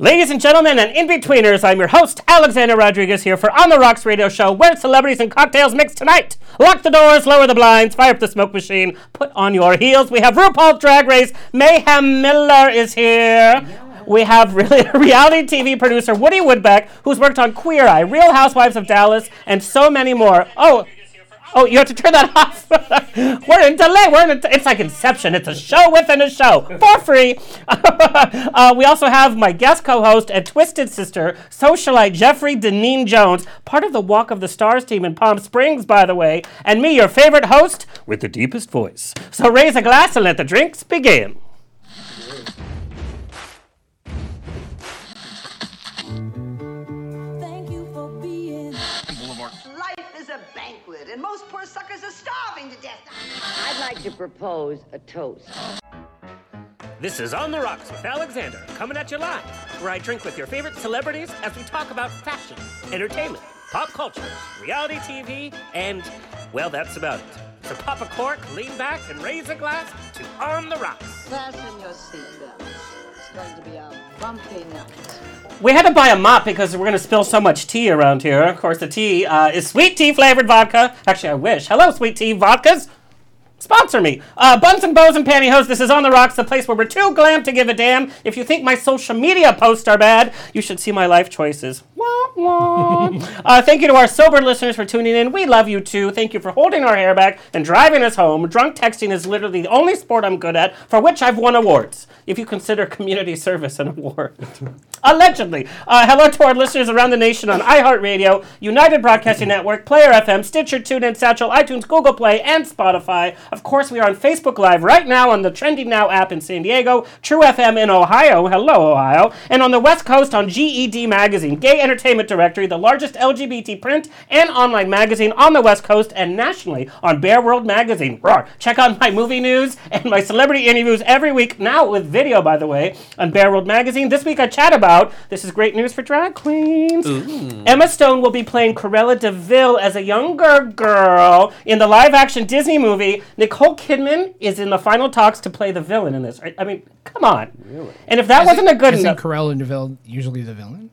Ladies and gentlemen and in-betweeners, I'm your host, Alexander Rodriguez, here for On the Rocks radio show, where celebrities and cocktails mix tonight. Lock the doors, lower the blinds, fire up the smoke machine, put on your heels. We have RuPaul's Drag Race. Mayhem Miller is here. We have really reality TV producer Woody Woodbeck, who's worked on Queer Eye, Real Housewives of Dallas, and so many more. Oh, Oh, you have to turn that off. We're in delay. We're in. It's like Inception. It's a show within a show for free. uh, we also have my guest co-host and twisted sister, socialite Jeffrey Denean Jones, part of the Walk of the Stars team in Palm Springs, by the way, and me, your favorite host with the deepest voice. So raise a glass and let the drinks begin. To propose a toast. This is On the Rocks with Alexander, coming at you live, where I drink with your favorite celebrities as we talk about fashion, entertainment, pop culture, reality TV, and, well, that's about it. So pop a cork, lean back, and raise a glass to On the Rocks. Fasten your seatbelts. It's going to be a bumpy night. We had to buy a mop because we're going to spill so much tea around here. Of course, the tea uh, is sweet tea flavored vodka. Actually, I wish. Hello, sweet tea vodkas. Sponsor me. Uh, Buns and Bows and Pantyhose. This is On the Rocks, the place where we're too glam to give a damn. If you think my social media posts are bad, you should see my life choices. Uh, thank you to our sober listeners for tuning in. We love you too. Thank you for holding our hair back and driving us home. Drunk texting is literally the only sport I'm good at, for which I've won awards. If you consider community service an award. Allegedly. Uh, hello to our listeners around the nation on iHeartRadio, United Broadcasting Network, Player FM, Stitcher, TuneIn, Satchel, iTunes, Google Play, and Spotify. Of course, we are on Facebook Live right now on the Trending Now app in San Diego, True FM in Ohio. Hello, Ohio. And on the West Coast on GED Magazine, Gay Entertainment Directory, the largest LGBT print and online magazine on the West Coast and nationally on Bear World Magazine. Roar. Check out my movie news and my celebrity interviews every week, now with video, by the way, on Bear World Magazine. This week I chat about this is great news for drag queens. Emma Stone will be playing Cruella De Vil as a younger girl in the live action Disney movie. Nicole Kidman is in the final talks to play the villain in this. I, I mean, come on. Really? And if that wasn't a good Isn't enough. Cruella and Deville usually the villain?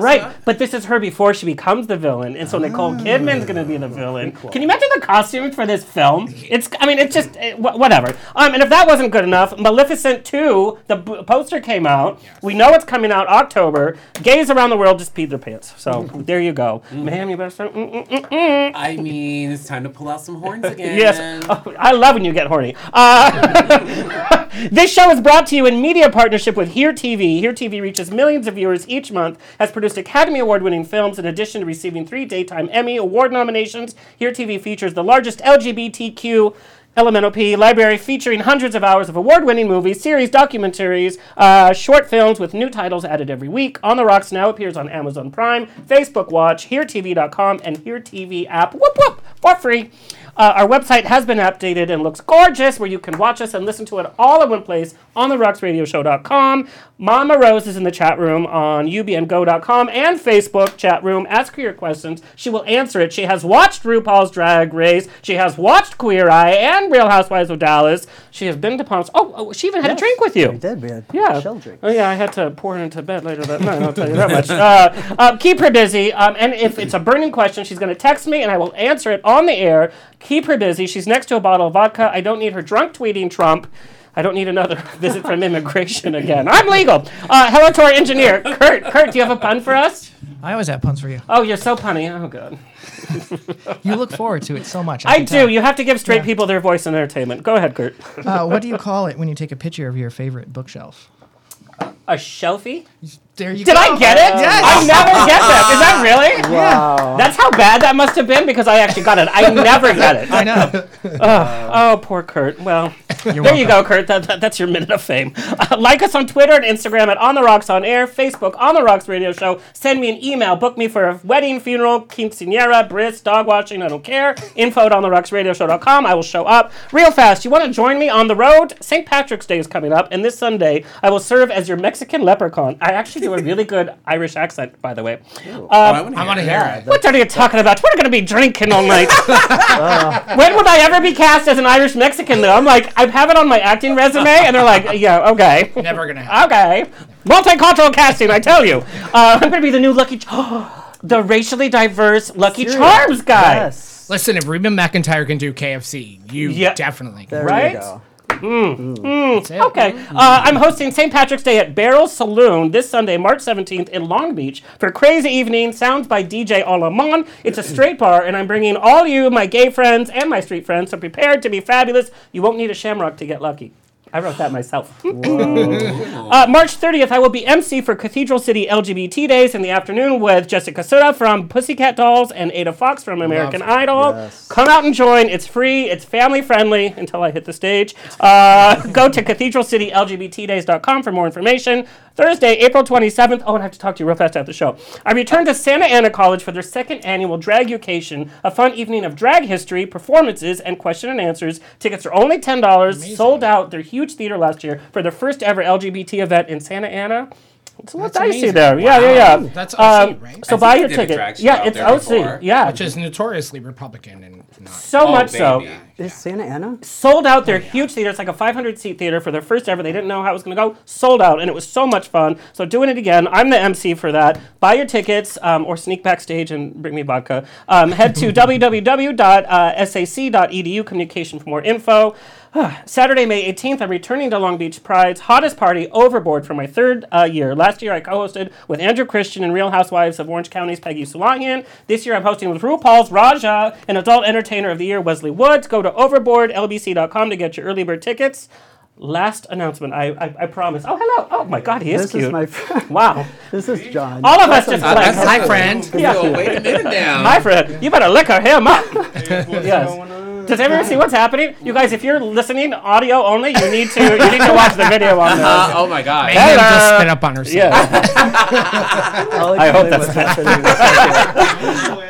Right, but this is her before she becomes the villain, and so Nicole Kidman's gonna be the villain. Can you imagine the costumes for this film? It's, I mean, it's just eh, wh- whatever. Um, and if that wasn't good enough, Maleficent two, the b- poster came out. We know it's coming out October. Gays around the world just peed their pants. So there you go, ma'am. You better start. Mm, mm, mm, mm. I mean, it's time to pull out some horns again. Yes, Oh, I love when you get horny. Uh, this show is brought to you in media partnership with Here TV. Here TV reaches millions of viewers each month, has produced Academy Award winning films in addition to receiving three Daytime Emmy Award nominations. Here TV features the largest LGBTQ. LMNOP library featuring hundreds of hours of award winning movies, series, documentaries, uh, short films with new titles added every week. On the Rocks now appears on Amazon Prime, Facebook Watch, HereTV.com, and Here TV app. Whoop whoop! For free. Uh, our website has been updated and looks gorgeous, where you can watch us and listen to it all in one place on the rocksradioshow.com. Mama Rose is in the chat room on ubngo.com and Facebook chat room. Ask her your questions. She will answer it. She has watched RuPaul's Drag Race. She has watched Queer Eye and Real Housewives of Dallas. She has been to Palm. Oh, oh, she even had a drink with you. We did. We had Yeah. shell drink. Oh yeah, I had to pour her into bed later that night. I'll tell you that much. Uh, um, keep her busy. Um, and if it's a burning question, she's going to text me, and I will answer it on the air. Keep her busy. She's next to a bottle of vodka. I don't need her drunk tweeting Trump. I don't need another visit from immigration again. I'm legal. Uh, hello to our engineer, Kurt. Kurt, do you have a pun for us? I always have puns for you. Oh, you're so punny. Oh, God. You look forward to it so much. I can do. tell. You have to give straight Yeah. people their voice and entertainment. Go ahead, Kurt. Uh, what do you call it when you take a picture of your favorite bookshelf? A shelfie? There you Did go. I get it? Yes. I never get that. Is that really? Wow. That's how bad that must have been because I actually got it. I never got it. I know. Oh, poor Kurt. Well, You're there you go. Kurt. That, that- that's your minute of fame. Uh, like us on Twitter and Instagram at On the Rocks on Air, Facebook On the Rocks Radio Show. Send me an email. Book me for a wedding, funeral, quinceanera, bris, dog watching. I don't care. Info at ontherocksradioshow.com. I will show up real fast. You want to join me on the road? St. Patrick's Day is coming up, and this Sunday I will serve as your Mexican leprechaun. I actually do a really good Irish accent, by the way. Oh, I want to I want hear hear it. it. What are you talking about? We're going to be drinking all night. when would I ever be cast as an Irish Mexican, though? I'm like, I'm have it on my acting resume, and they're like, yeah, okay. Never gonna happen. Okay. Multicultural casting, I tell you. Uh, I'm going to be the new Lucky Ch- the racially diverse Lucky Charms guy. Yes. Listen, if Reba McEntire can do KFC, you Yeah. definitely can. There Right? you go. That's it. Okay. Uh, I'm hosting St. Patrick's Day at Barrel Saloon this Sunday, March 17th in Long Beach for Crazy Evening, sounds by DJ Olamon. It's a straight bar, and I'm bringing all you, my gay friends and my street friends, so prepared to be fabulous. You won't need a shamrock to get lucky. I wrote that myself. uh, March 30th, I will be MC for Cathedral City LGBT Days in the afternoon with Jessica Sutta from Pussycat Dolls and Ada Vox from American Idol. Yes. Come out and join. It's free. It's family friendly until I hit the stage. Uh, go to cathedralcitylgbtdays.com for more information. Thursday, April 27th. Oh, and I have to talk to you real fast after the show. I return to Santa Ana College for their second annual Drag Education, a fun evening of drag history, performances, and question and answers. Tickets are only $10, sold out their huge theater last year for the first ever LGBT event in Santa Ana. It's a little That's dicey amazing. there. Yeah, yeah, yeah. That's OC, Um, right? So I buy your they did a ticket. Yeah, it's there OC. before. Yeah. Which is notoriously Republican and not. so Oh, much so. Baby. Is Santa Ana? sold out their huge theater. It's like a 500 seat theater for their first ever. They didn't know how it was going to go. Sold out, and it was so much fun. So doing it again. I'm the MC for that. Buy your tickets um, or sneak backstage and bring me vodka. Um, head to www.sac.edu communication for more info. Saturday, May 18th, I'm returning to Long Beach Pride's hottest party, Overboard, for my third uh, year. Last year, I co-hosted with Andrew Christian and Real Housewives of Orange County's Peggy Sulahian. This year, I'm hosting with RuPaul's Raja and Adult Entertainer of the Year, Wesley Woods. Go to overboardlbc.com to get your early bird tickets. Last announcement, I, I, I promise. Oh, hello. Oh, my God, he is This cute. is my friend. wow. This is John. All of us just Uh, like, that's Hi, good. friend. Yeah. So, wait a minute now. Hi, Fred. You better liquor him up. yes. Does everyone see what's happening? You guys, if you're listening audio only, you need to you need to watch the video on this. Uh, oh my god. Mayhem just Hello. spit up on herself. Yeah. I'll hope that's what's happening in a second.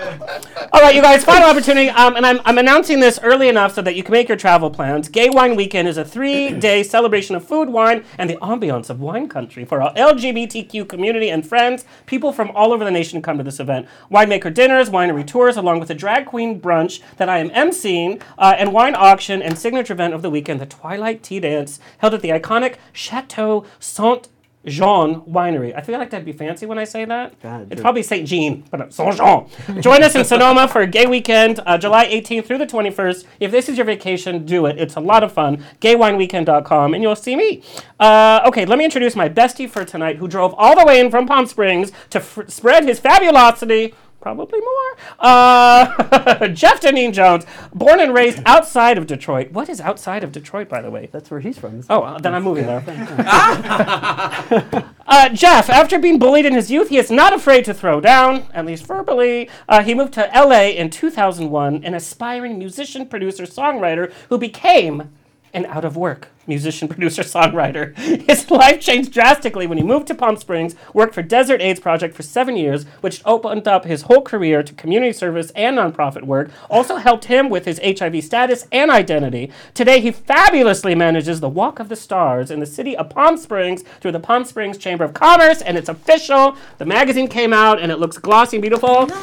All right, you guys, final opportunity. Um, and I'm, I'm announcing this early enough so that you can make your travel plans. Gay Wine Weekend is a three day celebration of food, wine, and the ambiance of wine country for our LGBTQ community and friends. People from all over the nation come to this event. Winemaker dinners, winery tours, along with a drag queen brunch that I am emceeing, uh, and wine auction and signature event of the weekend, the Twilight Tea Dance, held at the iconic Chateau Saint Jean Winery. I feel like that'd be fancy when I say that. God, it's dude. probably St. Jean, but Saint Jean. Join us in Sonoma for a gay weekend, uh, July 18th through the 21st. If this is your vacation, do it. It's a lot of fun. GayWineWeekend.com, and you'll see me. Uh, okay, let me introduce my bestie for tonight, who drove all the way in from Palm Springs to f- spread his fabulosity. Probably more. Uh, Jeff Denean Jones, born and raised outside of Detroit. What is outside of Detroit, by the way? That's where he's from. Oh, uh, then I'm moving there. uh, Jeff, after being bullied in his youth, he is not afraid to throw down, at least verbally. Uh, he moved to LA in 2001, an aspiring musician, producer, songwriter who became an out of work musician, producer, songwriter. His life changed drastically when he moved to Palm Springs, worked for Desert AIDS Project for seven years, which opened up his whole career to community service and nonprofit work, also helped him with his HIV status and identity. Today, he fabulously manages the Walk of the Stars in the city of Palm Springs through the Palm Springs Chamber of Commerce, and it's official. The magazine came out, and it looks glossy and beautiful.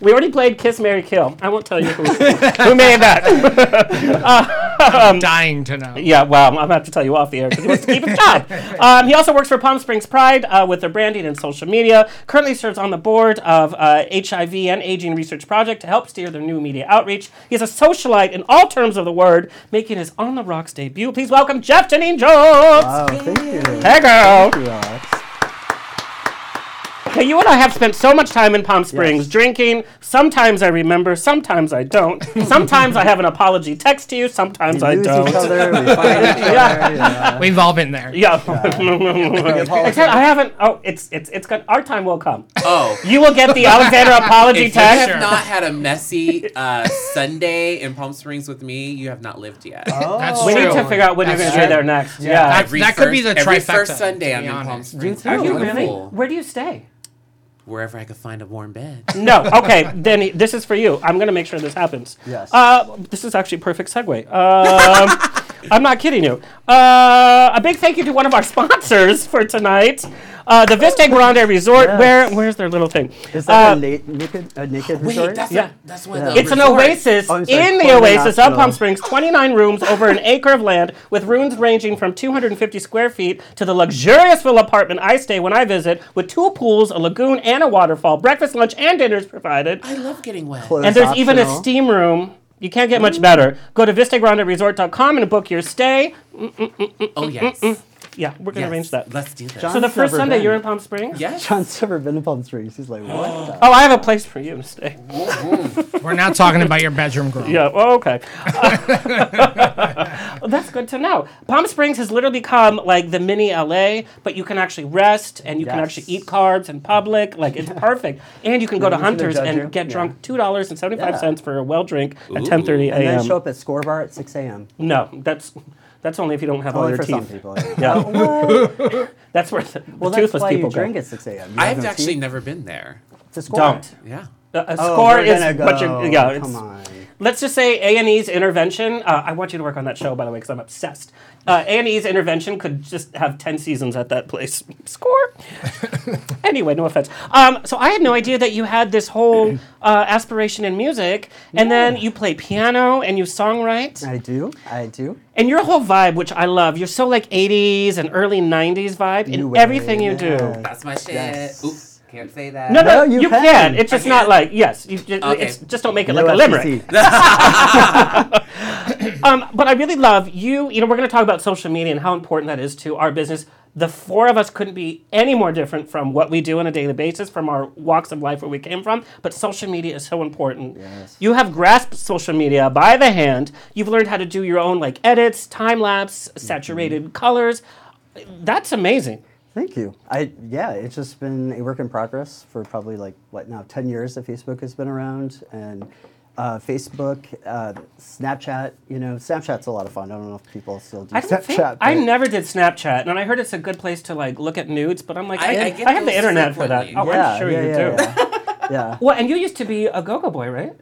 We already played Kiss, Marry Kill. I won't tell you who, who made that. Uh, I'm dying to know. Yeah, well, I'm gonna have to tell you off the air because he wants to keep his job. Um, he also works for Palm Springs Pride uh, with their branding and social media. Currently serves on the board of uh, HIV and Aging Research Project to help steer their new media outreach. He is a socialite in all terms of the word, making his On the Rocks debut. Please welcome Jeff Denean Jones. Oh, thank you. Hey, girl. Thank you, Alex. Hey, you and I have spent so much time in Palm Springs drinking. Sometimes I remember, sometimes I don't. Sometimes I have an apology text to you, sometimes We I lose don't. each other. We find each other. Yeah. We've all been there. Yeah. Except I haven't. Oh, it's it's it's good. Our time will come. Oh. You will get the Alexander apology text. If you text. have not had a messy uh, Sunday in Palm Springs with me, you have not lived yet. That's We true. need to figure out when you're going to be there next. Yeah. That- Every that could be first- the every trifecta, first Sunday I'm in Palm. Springs. too. Are you Beautiful. really? Where do you stay? Wherever I could find a warm bed. No. Okay. then he- this is for you. I'm going to make sure this happens. Yes. Uh, this is actually a perfect segue. Um, I'm not kidding you. Uh, a big thank you to one of our sponsors for tonight, uh, the Vista Grande Resort. Yes. Where where's their little thing? Is that Uh, a na- naked, a naked Wait, resort? that's Yeah. a, that's one Yeah. of the It's an oasis Oh, sorry, in the oasis of Palm Springs. 29 rooms over an acre of land with rooms ranging from 250 square feet to the luxurious villa apartment I stay when I visit with two pools, a lagoon, and a waterfall. Breakfast, lunch, and dinners provided. I love getting wet. Clothes And there's even a steam room. You can't get much better. Go to VistaGrandeResort.com and book your stay. Mm, mm, mm, oh yes. Yeah, we're gonna Yes. arrange that. Let's do this. John- So the first Never Sunday been. you're in Palm Springs. yes. John's never been to Palm Springs. He's like, what? the- Oh, I have a place for you to stay. We're not talking about your bedroom girl. Yeah. Oh, okay. well, that's good to know. Palm Springs has literally become like the mini LA, but you can actually rest and you can Yes. actually eat carbs in public. Like it's perfect, and you can go to Nobody's gonna Hunters judge and you. get Yeah. drunk two dollars and seventy five cents for a well drink at Ooh. ten thirty And then a.m. show up at Score Bar at 6 a.m. No, that's that's only if you don't have all your for some teeth. people. Yeah. Oh, what? That's where the, Well, the that's toothless why people you go. drink at 6 a.m. I've no actually teeth? never been there. To Score. Don't. Yeah. A, a Oh, score we're is go. what you yeah. It's, Come on. Let's just say A and E's intervention. Uh, I want you to work on that show, by the way, because I'm obsessed. Uh, A and E's intervention could just have ten seasons at that place. Score. anyway, no offense. Um, so I had no idea that you had this whole uh, aspiration in music, and then you play piano and you songwrite, I do. I do. and your whole vibe, which I love. You're so like '80s and early '90s vibe in everything you wave, do. That's my shit. Yes. Oop. Can't say that. No, no, No, you you, can. can. It's just I not like yes. You just, Okay. it's, just don't make it No like a limerick. Um, but I really love you. You know, we're going to talk about social media and how important that is to our business. The four of us couldn't be any more different from what we do on a daily basis, from our walks of life where we came from. But social media is so important. Yes. You have grasped social media by the hand. You've learned how to do your own like edits, time lapse, saturated colors. That's amazing. Thank you. I yeah, it's just been a work in progress for probably like what now ten years that Facebook has been around, and uh, Facebook, uh, Snapchat. You know, Snapchat's a lot of fun. I don't know if people still do I Snapchat. think I never did Snapchat, and I heard it's a good place to like look at nudes. But I'm like, I, I- I I, have the those internet for that. Oh, Yeah, I'm sure yeah, you yeah, do. Yeah. yeah. Well, and you used to be a go-go boy, right?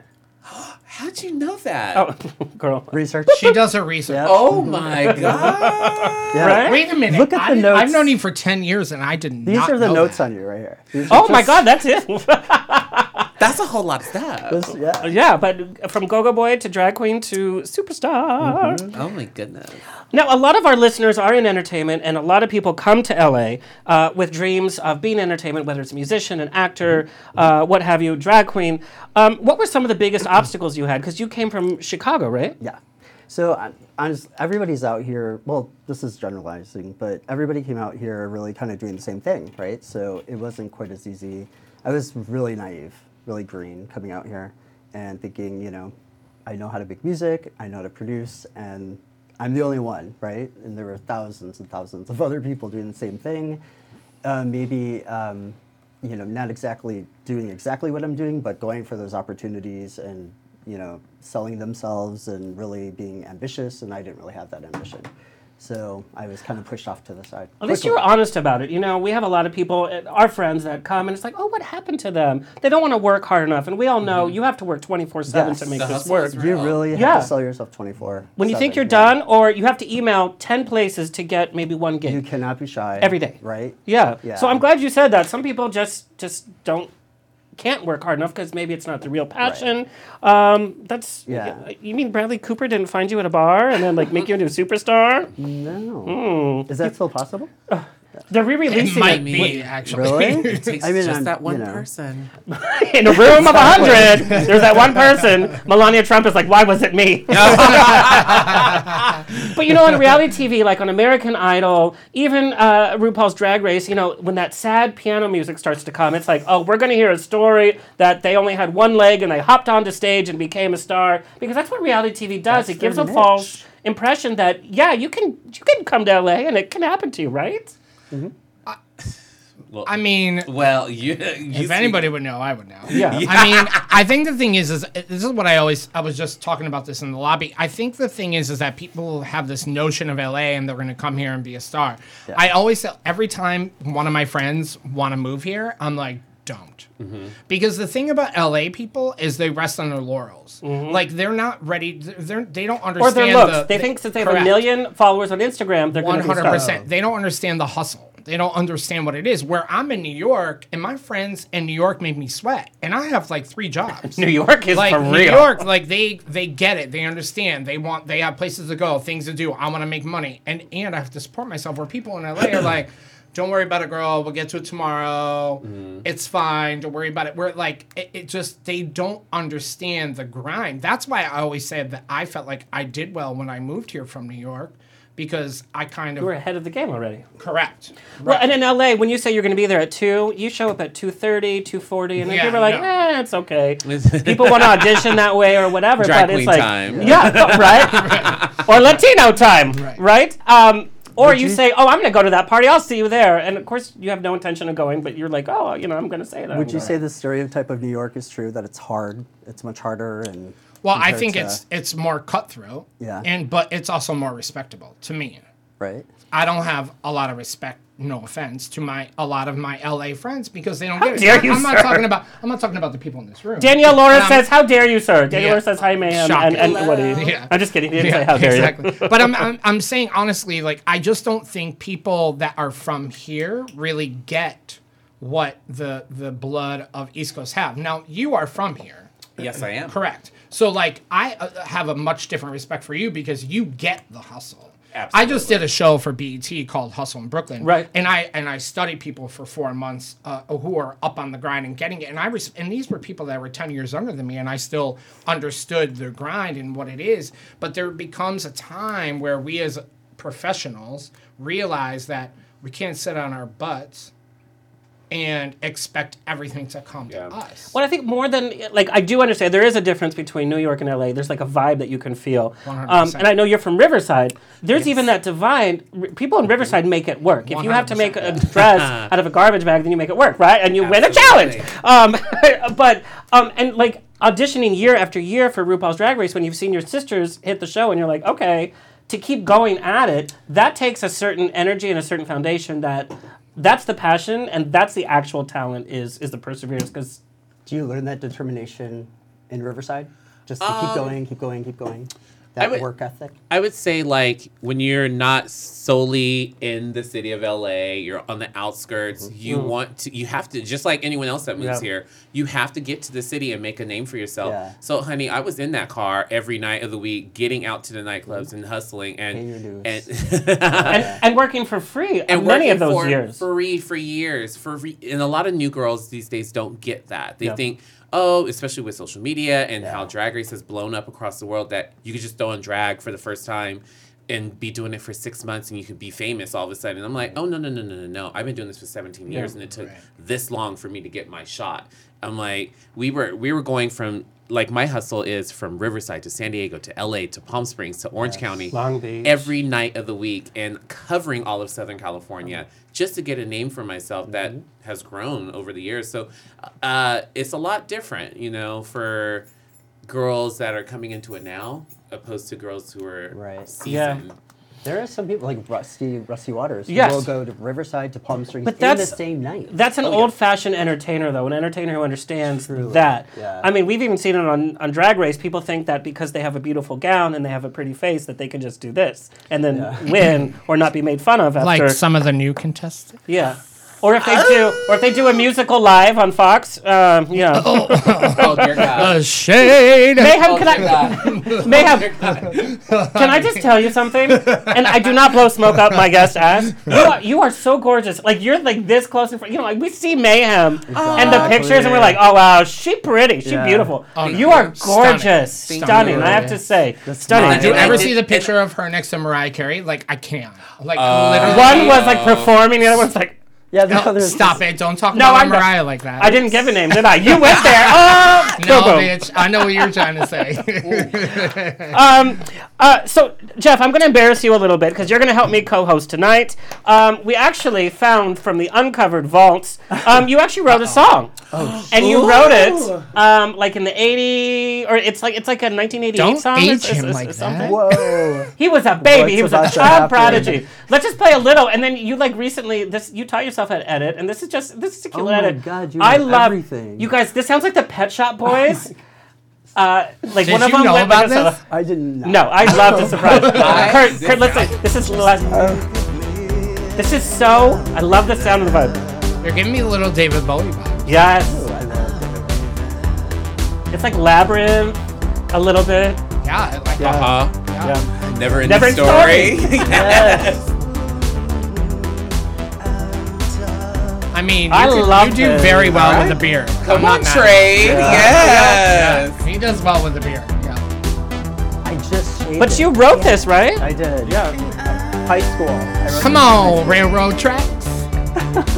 How'd you know that? Oh, girl. Research. She does her research. Yeah. Oh my god. Yeah. Right? Wait a minute. Look at I, the notes. I've known you for 10 years and I did not know These are the notes that. on you right here. These are Oh my God, that's it. That's a whole lot of stuff. this- yeah. yeah, but from go-go boy to drag queen to superstar. Mm-hmm. Oh my goodness. Now, a lot of our listeners are in entertainment, and a lot of people come to LA uh, with dreams of being entertainment, whether it's a musician, an actor, uh, what have you, drag queen. Um, what were some of the biggest obstacles you had? Because you came from Chicago, right? Yeah. So I- honest, everybody's out here. Well, this is generalizing, but everybody came out here really kind of doing the same thing, right? So it wasn't quite as easy. I was really naive, really green coming out here, and thinking, you know, I know how to make music, I know how to produce, and I'm the only one, right? And there were thousands and thousands of other people doing the same thing. Uh, maybe um, you know, not exactly doing exactly what I'm doing, but going for those opportunities and you know, selling themselves and really being ambitious. And I didn't really have that ambition, so I was kind of pushed off to the side. At least you were honest about it. You know, we have a lot of people, uh, our friends that come, and it's like, oh, what happened to them? They don't want to work hard enough, and we all know you have to work twenty four seven to make this work. You real. really have to sell yourself 24. When you think you're yeah. done, or you have to email ten places to get maybe one gig. you cannot be shy Every day. right? Yeah. Yeah. So I'm glad you said that. Some people just just don't can't work hard enough because maybe it's not the real passion. Um, that's Yeah. You mean Bradley Cooper didn't find you at a bar and then like make you into a superstar? No. Hmm. Is that still possible? They're re-releasing it. might it be, actually. Really? It takes I mean, just I'm- that one you know. person. in a room of a hundred. There's that one person. Melania Trump is like, why was it me? but you know, on reality TV, like on American Idol, even uh, RuPaul's Drag Race, you know, when that sad piano music starts to come, it's like, oh, we're going to hear a story that they only had one leg and they hopped onto stage and became a star because that's what reality TV does. That's it gives their a niche. false impression that yeah, you can you can come to LA and it can happen to you, right? Mm-hmm. Well, I mean, well, you. you if see- anybody would know, I would know. Yeah. I mean, I think the thing is, is this is what I always, I was just talking about this in the lobby. I think the thing is, is that people have this notion of LA and they're going to come here and be a star. I always, tell- every time one of my friends want to move here, I'm like, don't. Mm-hmm. Because the thing about LA people is they rest on their laurels. Like they're not ready. They're they don't understand. Or their looks. the- they think since they have a million followers on Instagram, they're going One hundred percent. They don't understand the hustle. They don't understand what it is. Where I'm in New York, and my friends in New York make me sweat, and I have like three jobs. New York is like for New real. York, like they they get it. They understand. They want. They have places to go, things to do. I want to make money, and and I have to support myself. Where people in LA are like. Don't worry about it, girl. We'll get to it tomorrow. It's fine. Don't worry about it. We're like, it, it just, they don't understand the grind. That's why I always said that I felt like I did well when I moved here from New York because I kind of You were ahead of the game already. correct. Well, and in LA, when you say you're going to be there at 2, you show up at 2.30, 2.40, and then Yeah, people are like, no. eh, it's okay. people want to audition that way or whatever, Drag but it's like, time. yeah, right? or Latino time, right? Right. Um, or you, you- say, oh, I'm going to go to that party, I'll see you there. And of course, you have no intention of going, but you're like, oh, you know, I'm going to say that. Would you say the stereotype of New York is true that it's hard? It's much harder and. Well, I think to- it's it's more cutthroat. Yeah. And but it's also more respectable to me. right. I don't have a lot of respect. No offense to my a lot of my LA friends because they don't How get it. dare I- you, I'm not talking about I'm not talking about the people in this room. Danielle Laura says, how dare you, sir? Danielle Yeah. Laura says, hi, ma'am. Shocking. And, and Woody. Yeah. I'm just kidding. Yeah, say, how dare exactly. you. but I'm, I'm I'm saying honestly, like I just don't think people that are from here really get what the the blood of East Coast have. Now you are from here. Yes, I am. Correct. So like I uh, have a much different respect for you because you get the hustle. I just did a show for BET called Hustle in Brooklyn. Right. And I and I studied people for four months uh, who are up on the grind and getting it. And I res- and these were people that were ten years younger than me, and I still understood their grind and what it is. But there becomes a time where we as professionals realize that we can't sit on our butts and expect everything to come Yeah. to us. Well, I think more than like I do understand there is a difference between New York and LA. There's like a vibe that you can feel, um, 100%. and I know you're from Riverside. There's even that divide. R- people in Riverside make it work. If you have to make a 100%, dress out of a garbage bag, then you make it work, right? And you win a challenge. Um, but um, and like auditioning year after year for RuPaul's Drag Race, when you've seen your sisters hit the show, and you're like, okay, to keep going at it, that takes a certain energy and a certain foundation that. That's the passion, and that's the actual talent. Is is the perseverance? Because Do you learn that determination in Riverside? Just to keep Um, going, keep going, keep going. That would- work ethic. I would say like when you're not solely in the city of LA, you're on the outskirts. Mm-hmm. You mm. want to, you have to, just like anyone else that moves Yeah. here, you have to get to the city and make a name for yourself. Yeah. So, honey, I was in that car every night of the week, getting out to the nightclubs and hustling and Paying and and, and working for free and uh, many working of those for years. free for years for free. and a lot of new girls these days don't get that they Yeah. think oh especially with social media and how drag race has blown up across the world that you could just throw in drag for the first time and be doing it for six months and you could be famous all of a sudden. I'm like, oh no no no no no no! I've been doing this for 17 years and it took this long for me to get my shot. I'm like, we were we were going from like my hustle is from Riverside to San Diego to LA to Palm Springs to Orange County Long Beach. every night of the week and covering all of Southern California uh-huh. Just to get a name for myself that has grown over the years. So uh, it's a lot different, you know, for girls that are coming into it now opposed to girls who are Right. seasoned. There are some people like Rusty Rusty Waters who Yes. will go to Riverside to Palm Springs But in the that's- same night. That's an Oh, yeah. old-fashioned entertainer, though, an entertainer who understands Truly, that. yeah. I mean, we've even seen it on, on Drag Race. People think that because they have a beautiful gown and they have a pretty face, that they can just do this and then Yeah. win or not be made fun of after. Like some of the new contestants. yeah. Or if they do, or if they do a musical live on Fox, um, yeah. Oh, dear God. Uh, shade. Mayhem, Oh, can I, God. Mayhem, Can I just tell you something? And I do not blow smoke up my guest ass. You are, you are so gorgeous. Like you're like this close in front. You know, like we see mayhem and the pictures, and we're like, oh wow, she pretty, she Yeah. beautiful. Oh, you are gorgeous, Stunning. stunning. I have to say, stunning. Did you ever it- see the picture of her next to Mariah Carey? Like I can't. Like Uh, literally. One was like performing, the other one's like. Yeah, the No, others- stop it! Don't talk No, about I know. Mariah like that. I didn't give a name, did I? You went there. Oh, No, boom, boom. bitch. I know what you're trying to say. Um, uh, so, Jeff, I'm going to embarrass you a little bit because you're going to help me co-host tonight. Um, we actually found from the uncovered vaults, um, you actually wrote a song, and you wrote it um, like in the '80 or it's like it's like a 1988 Don't song. age It's- it's- him it's- like it's that. Whoa. He was a baby. he was a child prodigy. Let's just play a little, and then you like recently this you taught yourself yourself at edit, and this is just this is a cute Oh my edit. God, you I love everything. you guys. This sounds like the Pet Shop Boys. uh, like Did one of you them know went about like this? I didn't know. No, I love to surprise. Uh, Kurt, did Kurt, listen. This is less. This is so. I love the sound of the vibe. You're giving me a little David Bowie vibe. Yes, I it's like labyrinth, a little bit. Yeah, I like Yeah. Uh huh. Yeah. Never in Never the story. story. yes. I mean, you, I do, love you do this. very well Alright. with the beer. Come I'm on, not mad. Trey. Yeah, Yes. he does well with the beer. Yeah. I just shaved But it. you wrote this, right? I did. Yeah. High school. Come it in high on, railroad tracks.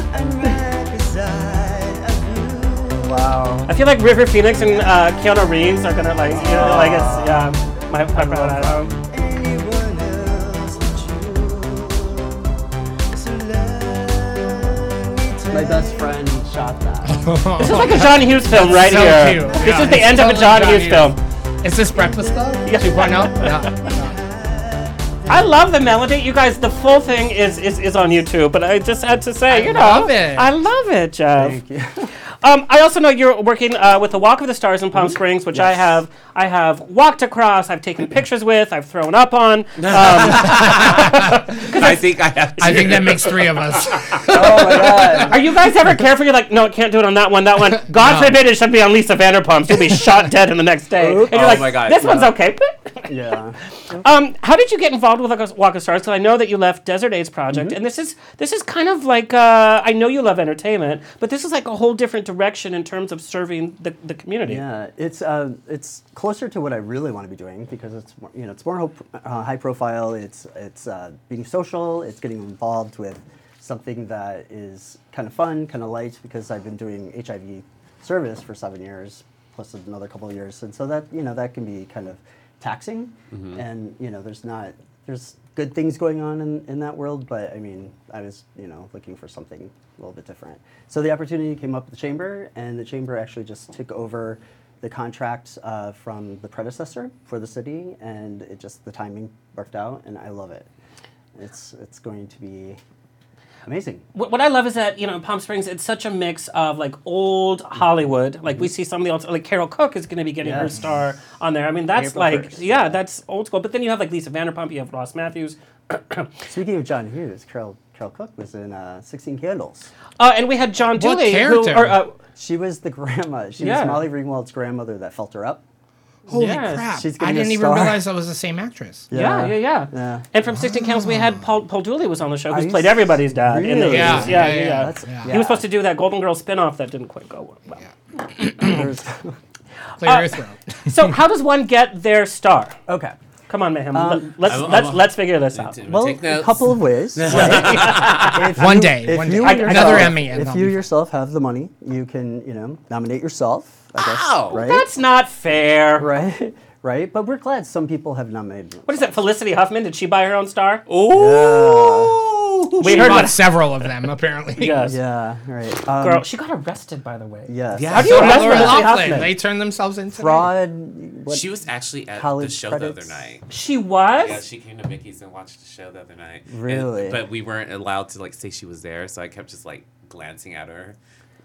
Wow. I feel like River Phoenix and uh, Keanu Reeves are gonna like, you know, like it's yeah. My, my brother My best friend shot that. This is like a John Hughes film right so here. cute. This Yeah, is the it's end of a John John Hughes Hughes. film. Is this Breakfast Club? Yeah. 2.0? Yeah. I love the melody. You guys, the full thing is is, is on YouTube, but I just had to say, I you know, I love it. I love it, Jeff. Thank you. Um, I also know you're working uh, with the Walk of the Stars in Palm Springs, which I have. I have walked across. I've taken pictures with. I've thrown up on. Um, I think I have to. I think that makes three of us. Oh my god. are you guys ever careful? You're like, no, it can't do it on that one. That one. God No. forbid it should be on Lisa Vanderpump. She'll be shot dead in the next day. And you're Oh like, my God, this one's okay. Yeah. Um, how did you get involved with Walk Walk of Stars? Because I know that you left Desert Aids Project, Mm-hmm. and this is this is kind of like uh, I know you love entertainment, but this is like a whole different direction in terms of serving the, the community. Yeah, it's uh, it's closer to what I really want to be doing because it's more, you know it's more ho- uh, high profile. It's it's uh, being social. It's getting involved with something that is kind of fun, kind of light. Because I've been doing HIV service for seven years, plus another couple of years, and so that you know that can be kind of taxing. And you know there's not there's good things going on in, in that world, but I mean I was you know looking for something a little bit different. So the opportunity came up at the chamber, and the chamber actually just took over the contract uh, from the predecessor for the city, and it just the timing worked out, and I love it. It's it's going to be amazing. What, what I love is that you know Palm Springs it's such a mix of like old Hollywood. Like we see some of the old like Carole Cook is going to be getting her star on there. I mean that's April like 1st, yeah, yeah. that's old school. But then you have like Lisa Vanderpump, you have Ross Mathews, Speaking of John Hughes, Carole Carole Cook was in uh, Sixteen Candles. uh, and we had John What Dooley who character? or, uh, She was the grandma. She Yeah. was Molly Ringwald's grandmother that felt her up. Holy Yes. crap. She's I didn't even realize that was the same actress. Yeah, yeah, yeah. Yeah. And from 16 Candles, we had Paul, Paul Dooley was on the show, who's played everybody's dad in the Really? Yeah, Yeah, yeah, yeah, yeah. yeah. Yeah. He was supposed to do that Golden Girls spin-off that didn't quite go well. There's- Clear Uh. So how does one get their star? okay. Come on, Mayhem. Um, Let, us I'm- let's I'm- let's figure this out. Well, a couple of ways. right? One you- day, one you day. Yourself- Another Emmy and If you yourself have the money, you can, you know, nominate yourself. I guess, Wow. right? That's not fair. right, right. But we're glad some people have nominated. What is that? Felicity Huffman? Did she buy her own star? Ooh. We She heard about several of them, apparently. Yes. Yeah, right. Um, Girl, she got arrested, by the way. Yes. Yeah. How do you did arrest Lori Felicity Loughlin. Huffman? They turned themselves into that. Fraud. What, She was actually at College the show credits? the other night. She was. Yeah, she came to Mickey's and watched the show the other night. And- Really? but we weren't allowed to like say she was there, so I kept just like glancing at her.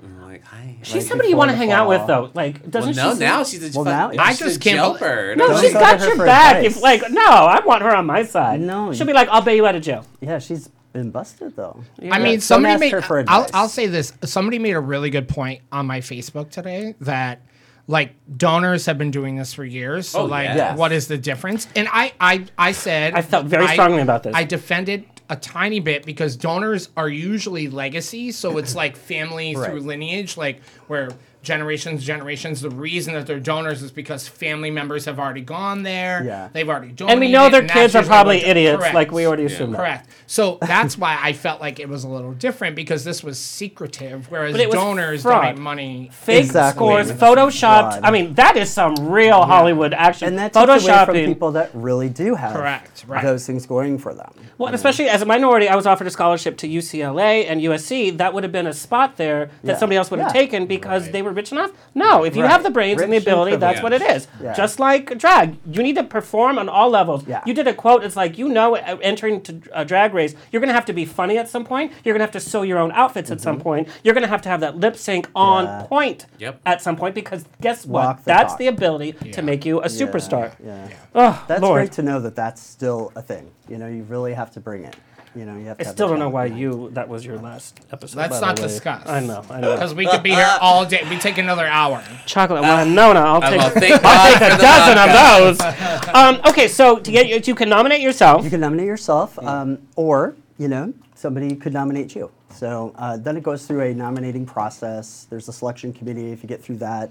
And I'm like, hi. She's Like somebody you want to the hang out with, though. Like, doesn't no, she? now she's a Well, fun, now- I she's just a can't bel- jailbird. No, she's got your back. advice. If like, no, I want her on my side. No, she'll be like, I'll bail you out of jail. Yeah, she's been busted though. I mean, Don't somebody made. her for I'll. I'll say this. Somebody made a really good point on my Facebook today that, like, donors have been doing this for years. So, Oh, like, yes. what is the difference? And I, I, I said I felt very strongly about this. I defended a tiny bit because donors are usually legacy, so it's like family through lineage, like where generations, generations. The reason that they're donors is because family members have already gone there. Yeah. They've already donated. And we know their kids are probably idiots. correct. Like we already assumed that. Correct. So that's why I felt like it was a little different because this was secretive, whereas But it was donors fraud. donate money. Fake Exactly. scores, photoshopped. fraud. I mean, that is some real Hollywood action. And that's takes away from people that really do have Correct, right. those things going for them. Well, and especially as a minority, I was offered a scholarship to UCLA and USC. That would have been a spot there that Yeah. somebody else would have Yeah. taken because Right. they were rich enough? No. If you Right. have the brains and the Rich and ability, that's what it is. Yeah. Just like drag, you need to perform on all levels. Yeah. You did a quote. It's like you know, uh, entering to a drag race, you're gonna have to be funny at some point. You're gonna have to sew your own outfits at some point. You're gonna have to have that lip sync on Mm-hmm. Yeah. point Yep. at some point because guess what? The That's talk. the ability to make you a Yeah, superstar. Yeah. Oh, That's Lord. great to know that that's still a thing. You know, you really have to bring it. You know, you have to. I still the don't know why talent. you that was your last episode. Let's not the way. discuss. I know, I know. Because we could be here all day. We take another hour. Chocolate Winona, I'll take, I'll take a dozen vodka. of those. um, okay, so to get you, you can nominate yourself. You can nominate yourself, um, or you know, somebody could nominate you. So uh, then it goes through a nominating process. There's a selection committee. If you get through that,